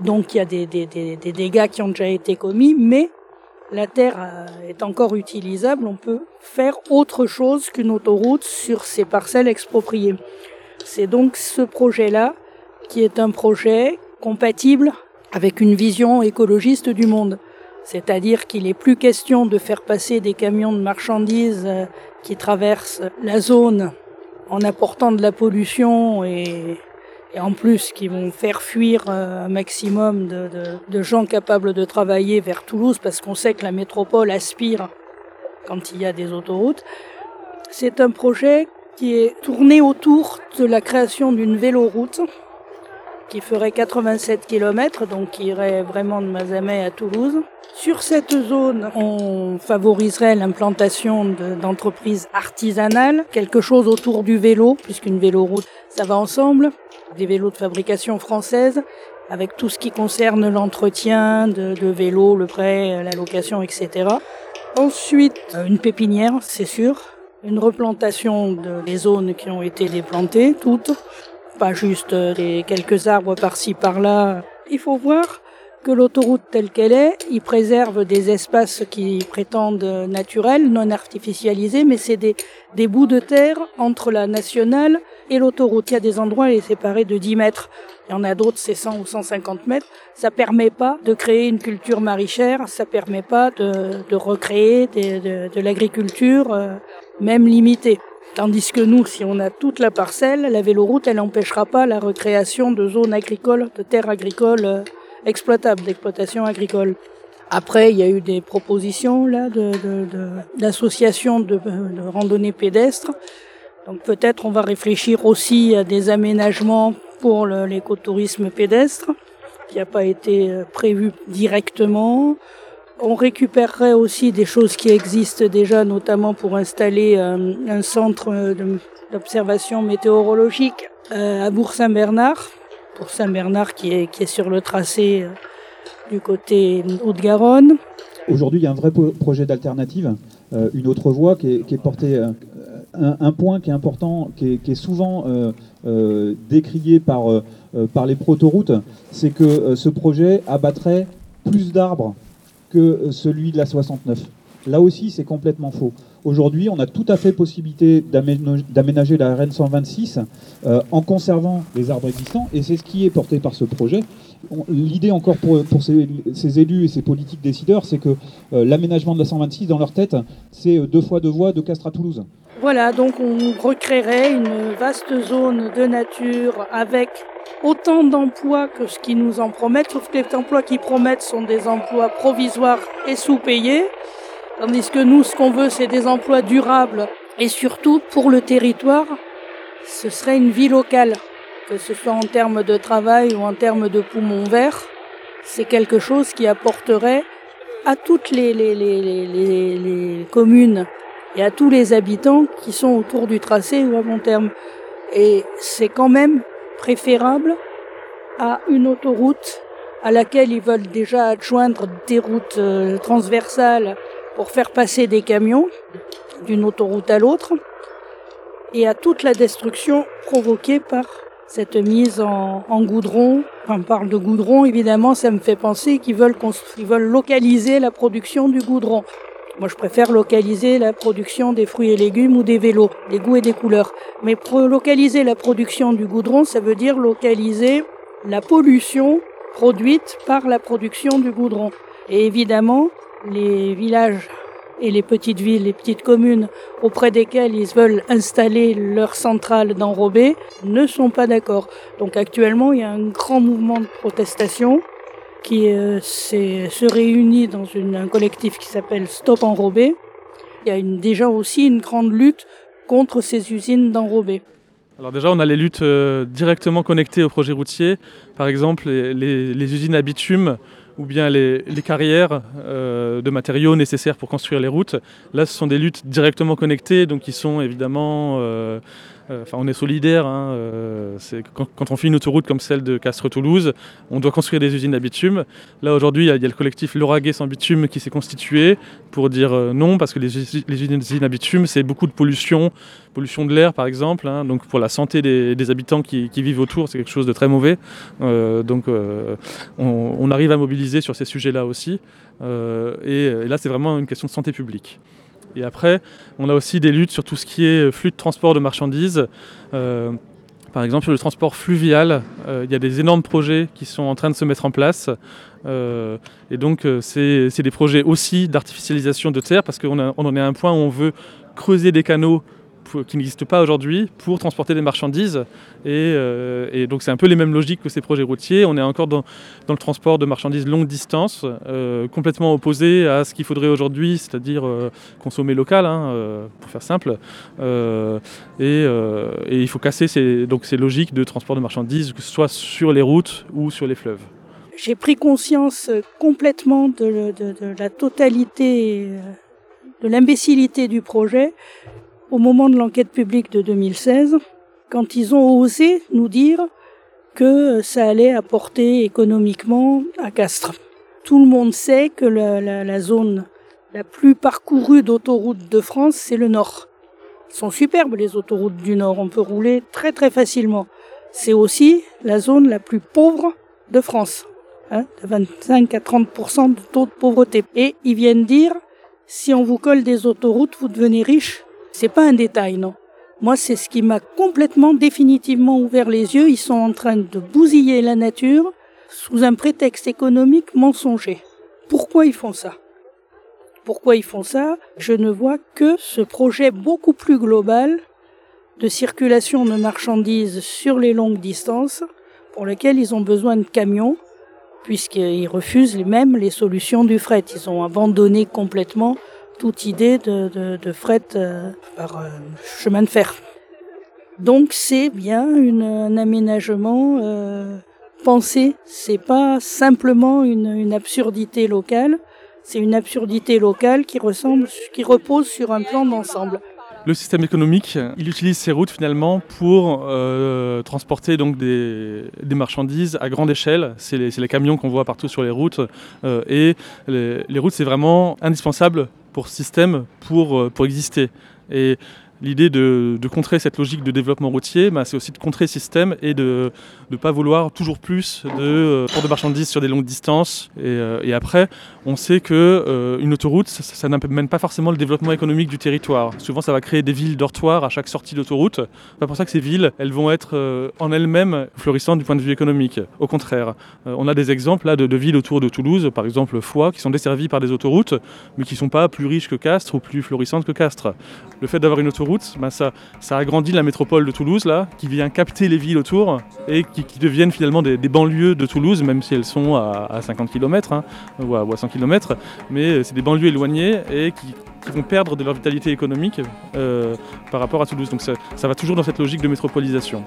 Donc il y a des, des, dégâts qui ont déjà été commis, mais la terre euh, est encore utilisable, on peut faire autre chose qu'une autoroute sur ces parcelles expropriées. C'est donc ce projet-là qui est un projet compatible avec une vision écologiste du monde. C'est-à-dire qu'il n'est plus question de faire passer des camions de marchandises euh, qui traversent la zone en apportant de la pollution et et en plus qui vont faire fuir euh, un maximum de, de, de, gens capables de travailler vers Toulouse parce qu'on sait que la métropole aspire quand il y a des autoroutes. C'est un projet qui est tourné autour de la création d'une véloroute qui ferait 87 km, donc qui irait vraiment de Mazamet à Toulouse. Sur cette zone, on favoriserait l'implantation d'entreprises artisanales, quelque chose autour du vélo, puisqu'une véloroute, ça va ensemble des vélos de fabrication française, avec tout ce qui concerne l'entretien de, vélos, le prêt, la location, etc. Ensuite, une pépinière, c'est sûr. Une replantation de des zones qui ont été déplantées, toutes. Pas juste des quelques arbres par-ci par-là. Il faut voir que l'autoroute telle qu'elle est, il préserve des espaces qui prétendent naturels, non artificialisés, mais c'est des, des bouts de terre entre la nationale et l'autoroute. Il y a des endroits, elle est séparée de 10 mètres. Il y en a d'autres, c'est 100 ou 150 mètres. Ça permet pas de créer une culture maraîchère, ça permet pas de, de recréer de, de, l'agriculture, euh, même limitée. Tandis que nous, si on a toute la parcelle, la véloroute, elle n'empêchera pas la recréation de zones agricoles, de terres agricoles euh, exploitables, d'exploitation agricole. Après, il y a eu des propositions là d'associations de, de, de, de randonnée pédestre donc peut-être on va réfléchir aussi à des aménagements pour l'écotourisme pédestre, qui n'a pas été euh, prévu directement. On récupérerait aussi des choses qui existent déjà, notamment pour installer euh, un centre d'observation météorologique euh, à Bourg-Saint-Bernard, pour Saint-Bernard qui est, sur le tracé du côté Haute-Garonne. Aujourd'hui, il y a un vrai projet d'alternative, une autre voie qui est, portée un, point qui est important, qui est, souvent euh, euh, décrié par, euh, par les protoroutes, c'est que ce projet abattrait plus d'arbres que celui de la 69. Là aussi, c'est complètement faux. Aujourd'hui, on a tout à fait possibilité d'aménager la RN 126 euh, en conservant les arbres existants, et c'est ce qui est porté par ce projet. L'idée encore pour, pour ces, élus et ces politiques décideurs, c'est que euh, l'aménagement de la 126, dans leur tête, c'est euh, deux fois deux voies de Castres à Toulouse. Voilà, donc on recréerait une vaste zone de nature avec autant d'emplois que ce qu'ils nous en promettent, sauf que les emplois qu'ils promettent sont des emplois provisoires et sous-payés, tandis que nous, ce qu'on veut, c'est des emplois durables et surtout pour le territoire, ce serait une vie locale, que ce soit en termes de travail ou en termes de poumons verts. C'est quelque chose qui apporterait à toutes les, les, communes et à tous les habitants qui sont autour du tracé ou à long terme. Et c'est quand même préférable à une autoroute à laquelle ils veulent déjà adjoindre des routes euh, transversales pour faire passer des camions d'une autoroute à l'autre et à toute la destruction provoquée par cette mise en, goudron. Quand on parle de goudron, évidemment, ça me fait penser qu'ils veulent, veulent localiser la production du goudron. Moi, je préfère localiser la production des fruits et légumes ou des vélos, des goûts et des couleurs. Mais pour localiser la production du goudron, ça veut dire localiser la pollution produite par la production du goudron. Et évidemment, les villages et les petites villes, les petites communes auprès desquelles ils veulent installer leur centrale d'enrobé ne sont pas d'accord. Donc actuellement, il y a un grand mouvement de protestation qui euh, se réunit dans un collectif qui s'appelle Stop Enrobé. Il y a déjà aussi une grande lutte contre ces usines d'enrobé. Alors déjà, on a les luttes euh, directement connectées au projet routier. Par exemple, les, usines à bitume ou bien les, carrières euh, de matériaux nécessaires pour construire les routes. Là, ce sont des luttes directement connectées, donc qui sont évidemment euh, euh, enfin, on est solidaire. Hein, euh, quand, on fait une autoroute comme celle de Castres-Toulouse, on doit construire des usines à bitume. Là, aujourd'hui, il y, a le collectif Lauragais sans bitume qui s'est constitué pour dire euh, non, parce que les, usines à bitume, c'est beaucoup de pollution, pollution de l'air, par exemple. Hein. donc, pour la santé des, habitants qui, vivent autour, c'est quelque chose de très mauvais. donc, on, arrive à mobiliser sur ces sujets-là aussi. et là, c'est vraiment une question de santé publique. Et après, on a aussi des luttes sur tout ce qui est flux de transport de marchandises. Euh, par exemple, sur le transport fluvial, euh, il y a des énormes projets qui sont en train de se mettre en place. Euh, et donc, c'est des projets aussi d'artificialisation de terre parce qu'on en est à un point où on veut creuser des canaux qui n'existent pas aujourd'hui pour transporter des marchandises. Euh, et, donc c'est un peu les mêmes logiques que ces projets routiers. On est encore dans, le transport de marchandises longue distance, euh, complètement opposé à ce qu'il faudrait aujourd'hui, c'est-à-dire euh, consommer local, hein, pour faire simple. Et, il faut casser ces, donc ces logiques de transport de marchandises, que ce soit sur les routes ou sur les fleuves. J'ai pris conscience complètement de la totalité, de l'imbécilité du projet au moment de l'enquête publique de 2016, quand ils ont osé nous dire que ça allait apporter économiquement à Castres. Tout le monde sait que la, zone la plus parcourue d'autoroutes de France, c'est le nord. Elles sont superbes les autoroutes du nord, on peut rouler très très facilement. C'est aussi la zone la plus pauvre de France, hein, de 25 à 30% de taux de pauvreté. Et ils viennent dire, si on vous colle des autoroutes, vous devenez riche. C'est pas un détail, non. Moi, c'est ce qui m'a complètement, définitivement ouvert les yeux. Ils sont en train de bousiller la nature sous un prétexte économique mensonger. Pourquoi ils font ça? Pourquoi ils font ça? Je ne vois que ce projet beaucoup plus global de circulation de marchandises sur les longues distances pour lequel ils ont besoin de camions puisqu'ils refusent même les solutions du fret. Ils ont abandonné complètement toute idée de, fret euh, par euh, chemin de fer. Donc c'est bien un aménagement euh, pensé. C'est pas simplement une, absurdité locale. C'est une absurdité locale qui ressemble, qui repose sur un plan d'ensemble. Le système économique, il utilise ces routes finalement pour transporter donc des, marchandises à grande échelle. C'est les, camions qu'on voit partout sur les routes. et les routes, c'est vraiment indispensable pour système pour, euh, pour exister. Et L'idée de, contrer cette logique de développement routier, bah, c'est aussi de contrer le système et de ne pas vouloir toujours plus de euh, de marchandises sur des longues distances. Et, euh, après, on sait qu'une euh, une autoroute, ça, ça n'amène pas forcément le développement économique du territoire. Souvent, ça va créer des villes dortoirs à chaque sortie d'autoroute. C'est pour ça que ces villes, elles vont être euh, en elles-mêmes florissantes du point de vue économique. Au contraire, on a des exemples là, de, de, villes autour de Toulouse, par exemple Foix, qui sont desservies par des autoroutes, mais qui ne sont pas plus riches que Castres ou plus florissantes que Castres. Le fait d'avoir une autoroute, ben ça, ça agrandit la métropole de Toulouse, là, qui vient capter les villes autour et qui, deviennent finalement des, banlieues de Toulouse, même si elles sont à, à 50 km hein, ou, à, ou, à, 100 km. Mais c'est des banlieues éloignées et qui, vont perdre de leur vitalité économique euh, par rapport à Toulouse. Donc ça va toujours dans cette logique de métropolisation.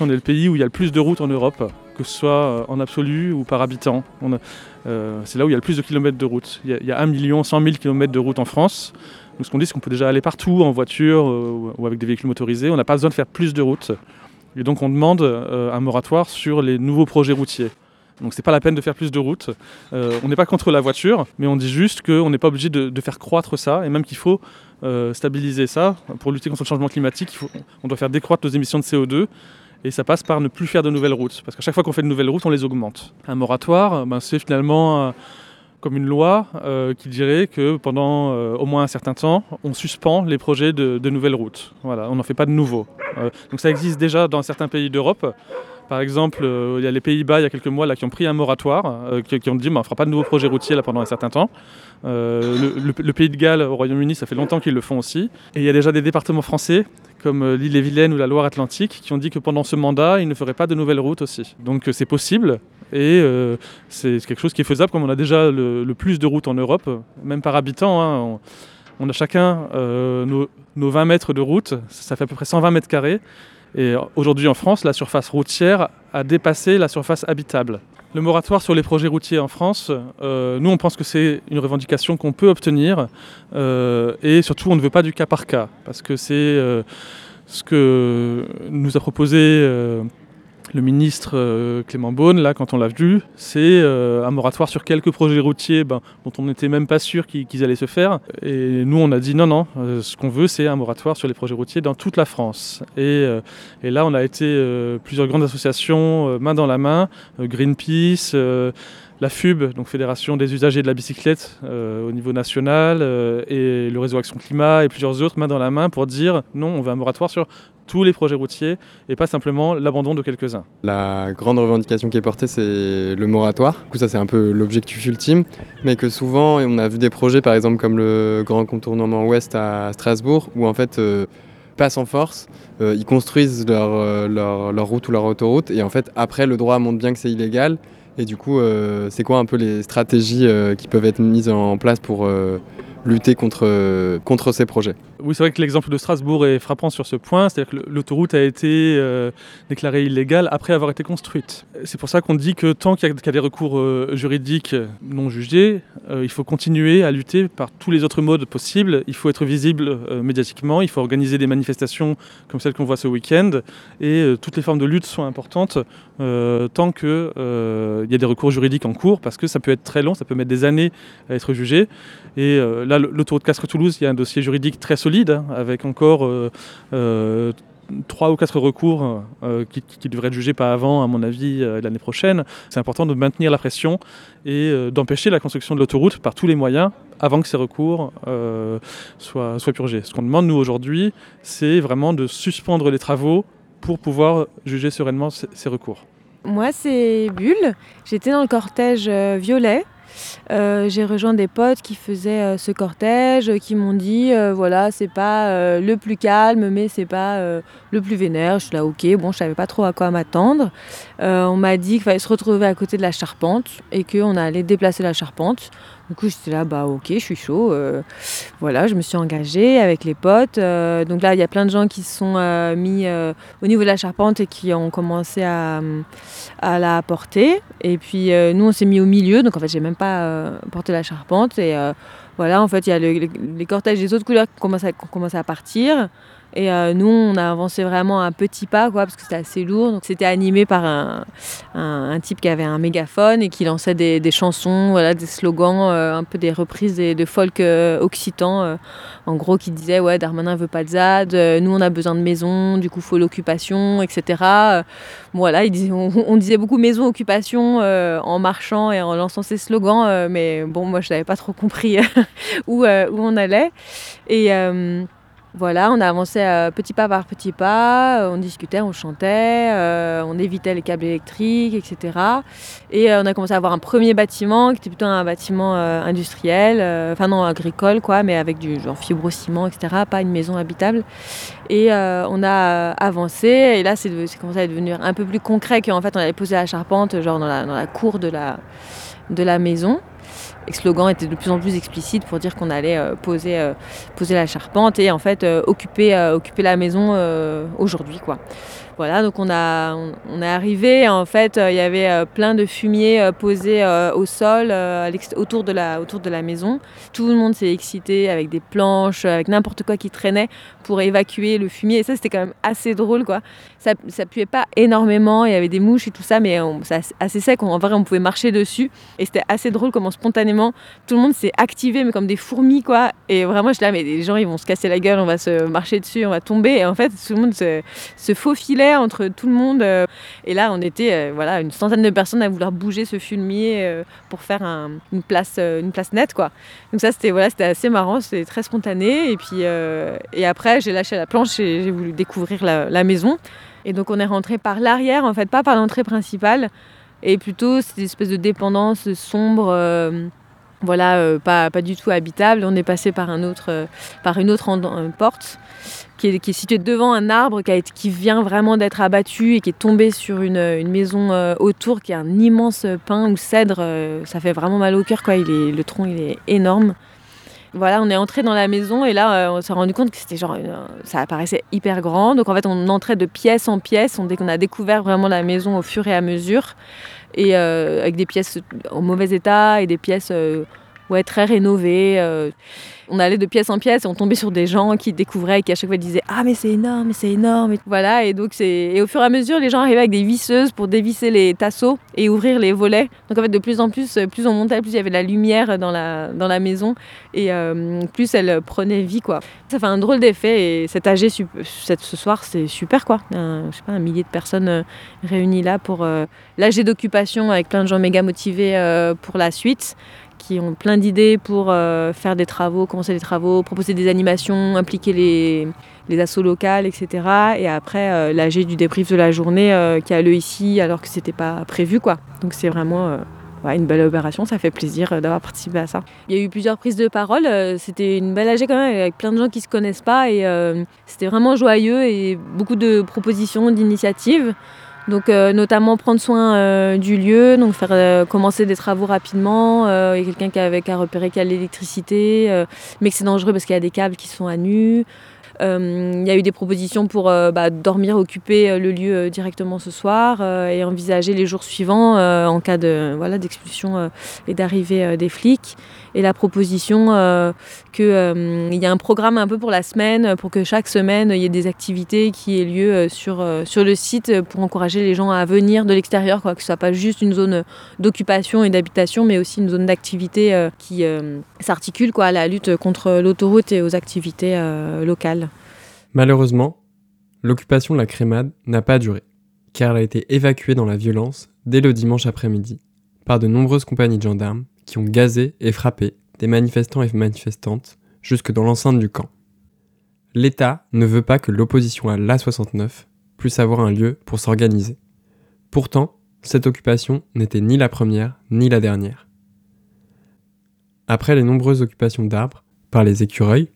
On est le pays où il y a le plus de routes en Europe, que ce soit en absolu ou par habitant. Euh, c'est là où il y a le plus de kilomètres de routes. Il y a, il y a 1 million 100 000 kilomètres de routes en France. Ce qu'on dit, c'est qu'on peut déjà aller partout en voiture euh, ou avec des véhicules motorisés. On n'a pas besoin de faire plus de routes. Et donc on demande euh, un moratoire sur les nouveaux projets routiers. Donc c'est pas la peine de faire plus de routes. Euh, on n'est pas contre la voiture, mais on dit juste qu'on n'est pas obligé de, faire croître ça, et même qu'il faut euh, stabiliser ça. Pour lutter contre le changement climatique, on doit faire décroître nos émissions de CO2, et ça passe par ne plus faire de nouvelles routes. Parce qu'à chaque fois qu'on fait de nouvelles routes, on les augmente. Un moratoire, ben, c'est finalement... Euh, comme une loi euh, qui dirait que pendant euh, au moins un certain temps, on suspend les projets de, nouvelles routes. Voilà, on n'en fait pas de nouveaux. Donc ça existe déjà dans certains pays d'Europe. Par exemple, il y a les Pays-Bas il y a quelques mois là, qui ont pris un moratoire, qui, ont dit bah, on ne fera pas de nouveaux projets routiers là, pendant un certain temps. Le, Pays de Galles au Royaume-Uni, ça fait longtemps qu'ils le font aussi. Et il y a déjà des départements français comme l'île-et-Vilaine ou la Loire-Atlantique, qui ont dit que pendant ce mandat, ils ne feraient pas de nouvelles routes aussi. Donc c'est possible, et euh, c'est quelque chose qui est faisable, comme on a déjà le, plus de routes en Europe, même par habitant. Hein, on, a chacun euh, nos, nos, 20 mètres de route, ça fait à peu près 120 mètres carrés. Et aujourd'hui en France, la surface routière a dépassé la surface habitable. Le moratoire sur les projets routiers en France, euh, nous on pense que c'est une revendication qu'on peut obtenir euh, et surtout on ne veut pas du cas par cas parce que c'est euh, ce que nous a proposé le ministre euh, Clément Beaune, là, quand on l'a vu, c'est euh, un moratoire sur quelques projets routiers ben, dont on n'était même pas sûr qu'ils qu allaient se faire. Et nous, on a dit non, non, euh, ce qu'on veut, c'est un moratoire sur les projets routiers dans toute la France. Et, et là, on a été plusieurs grandes associations, main dans la main, Greenpeace, la FUB, donc Fédération des usagers de la bicyclette euh, au niveau national, euh, et le réseau Action Climat et plusieurs autres main dans la main pour dire non, on veut un moratoire sur tous les projets routiers et pas simplement l'abandon de quelques-uns. La grande revendication qui est portée, c'est le moratoire. Du coup, ça, c'est un peu l'objectif ultime, mais que souvent, on a vu des projets, par exemple, comme le grand contournement ouest à Strasbourg, où en fait, euh, passent en force, ils construisent leur route ou leur autoroute, et en fait, après, le droit montre bien que c'est illégal, et du coup, euh, c'est quoi un peu les stratégies euh, qui peuvent être mises en place pour euh, lutter contre, contre ces projets? Oui, c'est vrai que l'exemple de Strasbourg est frappant sur ce point, c'est-à-dire que l'autoroute a été euh, déclarée illégale après avoir été construite. C'est pour ça qu'on dit que tant qu'il y, a des recours euh, juridiques non jugés, il faut continuer à lutter par tous les autres modes possibles. Il faut être visible médiatiquement, il faut organiser des manifestations comme celles qu'on voit ce week-end, et toutes les formes de lutte sont importantes tant qu'il y a des recours juridiques en cours, parce que ça peut être très long, ça peut mettre des années à être jugé. Et là, l'autoroute Castres-Toulouse, il y a un dossier juridique très solide, avec encore euh, euh, trois ou quatre recours euh, qui, devraient être jugés pas avant, à mon avis, l'année prochaine. C'est important de maintenir la pression et d'empêcher la construction de l'autoroute par tous les moyens avant que ces recours soient, purgés. Ce qu'on demande, nous, aujourd'hui, c'est vraiment de suspendre les travaux pour pouvoir juger sereinement ces, ces recours. Moi, c'est Bulle. J'étais dans le cortège violet j'ai rejoint des potes qui faisaient euh, ce cortège, euh, qui m'ont dit euh, voilà, c'est pas euh, le plus calme, mais c'est pas euh, le plus vénère. Je suis là, ok, bon, je savais pas trop à quoi m'attendre. on m'a dit qu'il fallait se retrouver à côté de la charpente et qu'on allait déplacer la charpente. Du coup, j'étais là, bah ok, je suis chaud. Euh, voilà, je me suis engagée avec les potes. Euh, donc là, il y a plein de gens qui se sont euh, mis au niveau de la charpente et qui ont commencé à, à la porter. Et puis nous, on s'est mis au milieu. Donc en fait, j'ai même pas porté la charpente. Et voilà, en fait, il y a les cortèges des autres couleurs qui commencent à, à partir. Et euh, nous, on a avancé vraiment un petit pas, quoi, parce que c'était assez lourd. Donc c'était animé par un, un, type qui avait un mégaphone et qui lançait des, des chansons, voilà, des slogans, euh, un peu des reprises de folk euh, occitan. en gros, qui disait ouais, Darmanin veut pas de ZAD, nous on a besoin de maison, du coup faut l'occupation, etc. voilà, il on, disait beaucoup maison, occupation en marchant et en lançant ces slogans, mais bon, moi je n'avais pas trop compris *laughs* où, où on allait. Et voilà, on a avancé euh, petit pas par petit pas, euh, on discutait, on chantait, euh, on évitait les câbles électriques, etc. Et on a commencé à avoir un premier bâtiment qui était plutôt un bâtiment industriel, enfin non agricole quoi, mais avec du genre fibrociment, etc. Pas une maison habitable. Et on a avancé et là c'est commencé à devenir un peu plus concret qu'en fait on avait posé la charpente genre dans la, cour de la maison. Le slogan était de plus en plus explicite pour dire qu'on allait euh, poser, euh, poser la charpente et en fait euh, occuper, occuper la maison aujourd'hui. quoi. Voilà, donc on, a, on, est arrivé, en fait, il y avait plein de fumier posé au sol autour, de la, autour de la maison. Tout le monde s'est excité avec des planches, avec n'importe quoi qui traînait pour évacuer le fumier. Et ça, c'était quand même assez drôle, quoi. Ça, ça puait pas énormément, il y avait des mouches et tout ça, mais c'est assez sec. En vrai, on pouvait marcher dessus. Et c'était assez drôle comment spontanément, tout le monde s'est activé, mais comme des fourmis, quoi. Et vraiment, je là, mais les gens, ils vont se casser la gueule, on va se marcher dessus, on va tomber. Et en fait, tout le monde se, se faufilait entre tout le monde. Euh. Et là, on était, euh, voilà, une centaine de personnes à vouloir bouger ce fumier euh, pour faire une, place, une place nette, quoi. Donc ça, c'était voilà, assez marrant, c'était très spontané. Et puis, et après, j'ai lâché la planche et j'ai voulu découvrir la, maison. Et donc on est rentré par l'arrière, en fait, pas par l'entrée principale, et plutôt cette espèce de dépendance sombre, voilà, pas, pas du tout habitable. On est passé par, un autre, par une autre porte qui est, située devant un arbre qui, vient vraiment d'être abattu et qui est tombé sur une, maison autour, qui est un immense pin ou cèdre. ça fait vraiment mal au cœur, quoi. Il est, le tronc il est énorme. Voilà, on est entré dans la maison et là, euh, on s'est rendu compte que c'était genre, euh, ça apparaissait hyper grand. Donc en fait, on entrait de pièce en pièce. On, a découvert vraiment la maison au fur et à mesure, et euh, avec des pièces en mauvais état et des pièces ouais, très rénové. Euh. on allait de pièce en pièce et on tombait sur des gens qui découvraient et qui à chaque fois disaient Ah, mais c'est énorme, c'est énorme. Et voilà, et donc c'est. Et au fur et à mesure, les gens arrivaient avec des visseuses pour dévisser les tasseaux et ouvrir les volets. Donc en fait, de plus en plus, plus on montait, plus il y avait de la lumière dans la, dans la maison et euh, plus elle prenait vie, quoi. Ça fait un drôle d'effet et cet AG ce soir, c'est super, quoi. Un, je sais pas, un millier de personnes euh, réunies là pour l'AG d'occupation avec plein de gens méga motivés pour la suite qui ont plein d'idées pour euh, faire des travaux, commencer des travaux, proposer des animations, impliquer les, les assos locales, etc. Et après, euh, l'AG du débrief de la journée euh, qui a le ici alors que c'était pas prévu. quoi. Donc c'est vraiment une belle opération, ça fait plaisir d'avoir participé à ça. Il y a eu plusieurs prises de parole, c'était une belle AG quand même avec plein de gens qui se connaissent pas et c'était vraiment joyeux et beaucoup de propositions, d'initiatives. Donc euh, notamment prendre soin euh, du lieu, donc faire euh, commencer des travaux rapidement. Il y a quelqu'un qui avait qu'à repérer qu'il y a l'électricité, mais que c'est dangereux parce qu'il y a des câbles qui sont à nu. Il y a eu des propositions pour bah, dormir, occuper le lieu directement ce soir et envisager les jours suivants en cas de voilà d'expulsion et d'arrivée des flics et la proposition euh, qu'il euh, y a un programme un peu pour la semaine, pour que chaque semaine il y ait des activités qui aient lieu euh, sur, sur le site pour encourager les gens à venir de l'extérieur, quoi, que ce soit pas juste une zone d'occupation et d'habitation, mais aussi une zone d'activité qui s'articule quoi, à la lutte contre l'autoroute et aux activités locales. Malheureusement, l'occupation de la crémade n'a pas duré, car elle a été évacuée dans la violence dès le dimanche après-midi par de nombreuses compagnies de gendarmes qui ont gazé et frappé des manifestants et manifestantes jusque dans l'enceinte du camp. L'État ne veut pas que l'opposition à l'A69 puisse avoir un lieu pour s'organiser. Pourtant, cette occupation n'était ni la première ni la dernière. Après les nombreuses occupations d'arbres par les écureuils,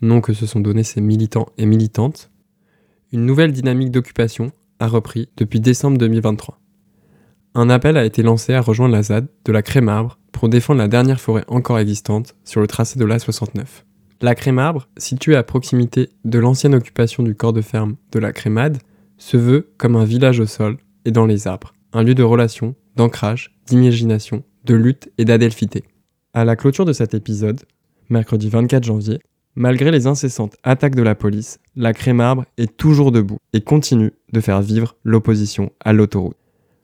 nom que se sont donnés ces militants et militantes, une nouvelle dynamique d'occupation a repris depuis décembre 2023. Un appel a été lancé à rejoindre la ZAD de la Crémarbre pour défendre la dernière forêt encore existante sur le tracé de l'A69. La Crémarbre, située à proximité de l'ancienne occupation du corps de ferme de la Crémade, se veut comme un village au sol et dans les arbres, un lieu de relation, d'ancrage, d'imagination, de lutte et d'adelphité. À la clôture de cet épisode, mercredi 24 janvier, malgré les incessantes attaques de la police, la Crémarbre est toujours debout et continue de faire vivre l'opposition à l'autoroute.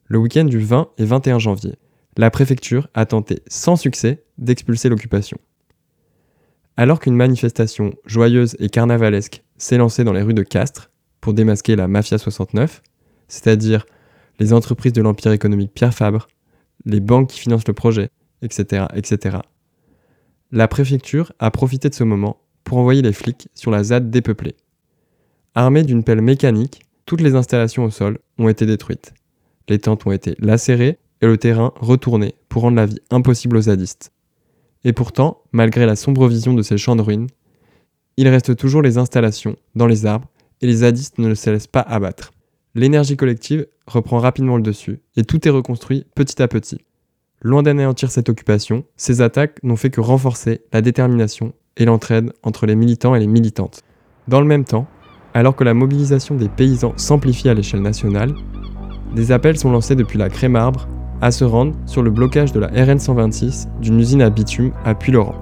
Le week-end du 20 et 21 janvier, la préfecture a tenté sans succès d'expulser l'occupation. Alors qu'une manifestation joyeuse et carnavalesque s'est lancée dans les rues de Castres pour démasquer la Mafia 69, c'est-à-dire les entreprises de l'empire économique Pierre Fabre, les banques qui financent le projet, etc., etc. La préfecture a profité de ce moment pour envoyer les flics sur la ZAD dépeuplée. Armés d'une pelle mécanique, toutes les installations au sol ont été détruites. Les tentes ont été lacérées et le terrain retourné pour rendre la vie impossible aux zadistes. Et pourtant, malgré la sombre vision de ces champs de ruines, il reste toujours les installations dans les arbres et les zadistes ne se laissent pas abattre. L'énergie collective reprend rapidement le dessus et tout est reconstruit petit à petit. Loin d'anéantir cette occupation, ces attaques n'ont fait que renforcer la détermination et l'entraide entre les militants et les militantes. Dans le même temps, alors que la mobilisation des paysans s'amplifie à l'échelle nationale, des appels sont lancés depuis la Crémarbre à se rendre sur le blocage de la RN 126 d'une usine à bitume à Puylaurent.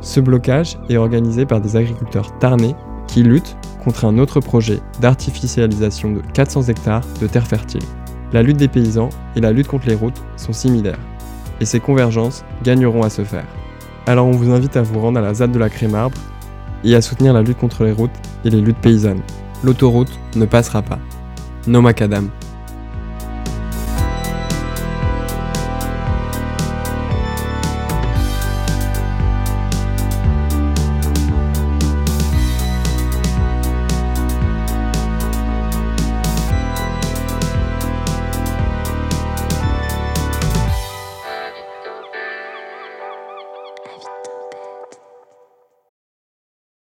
Ce blocage est organisé par des agriculteurs tarnés qui luttent contre un autre projet d'artificialisation de 400 hectares de terres fertiles. La lutte des paysans et la lutte contre les routes sont similaires, et ces convergences gagneront à se faire. Alors on vous invite à vous rendre à la ZAD de la Crémarbre et à soutenir la lutte contre les routes et les luttes paysannes. L'autoroute ne passera pas. No macadam.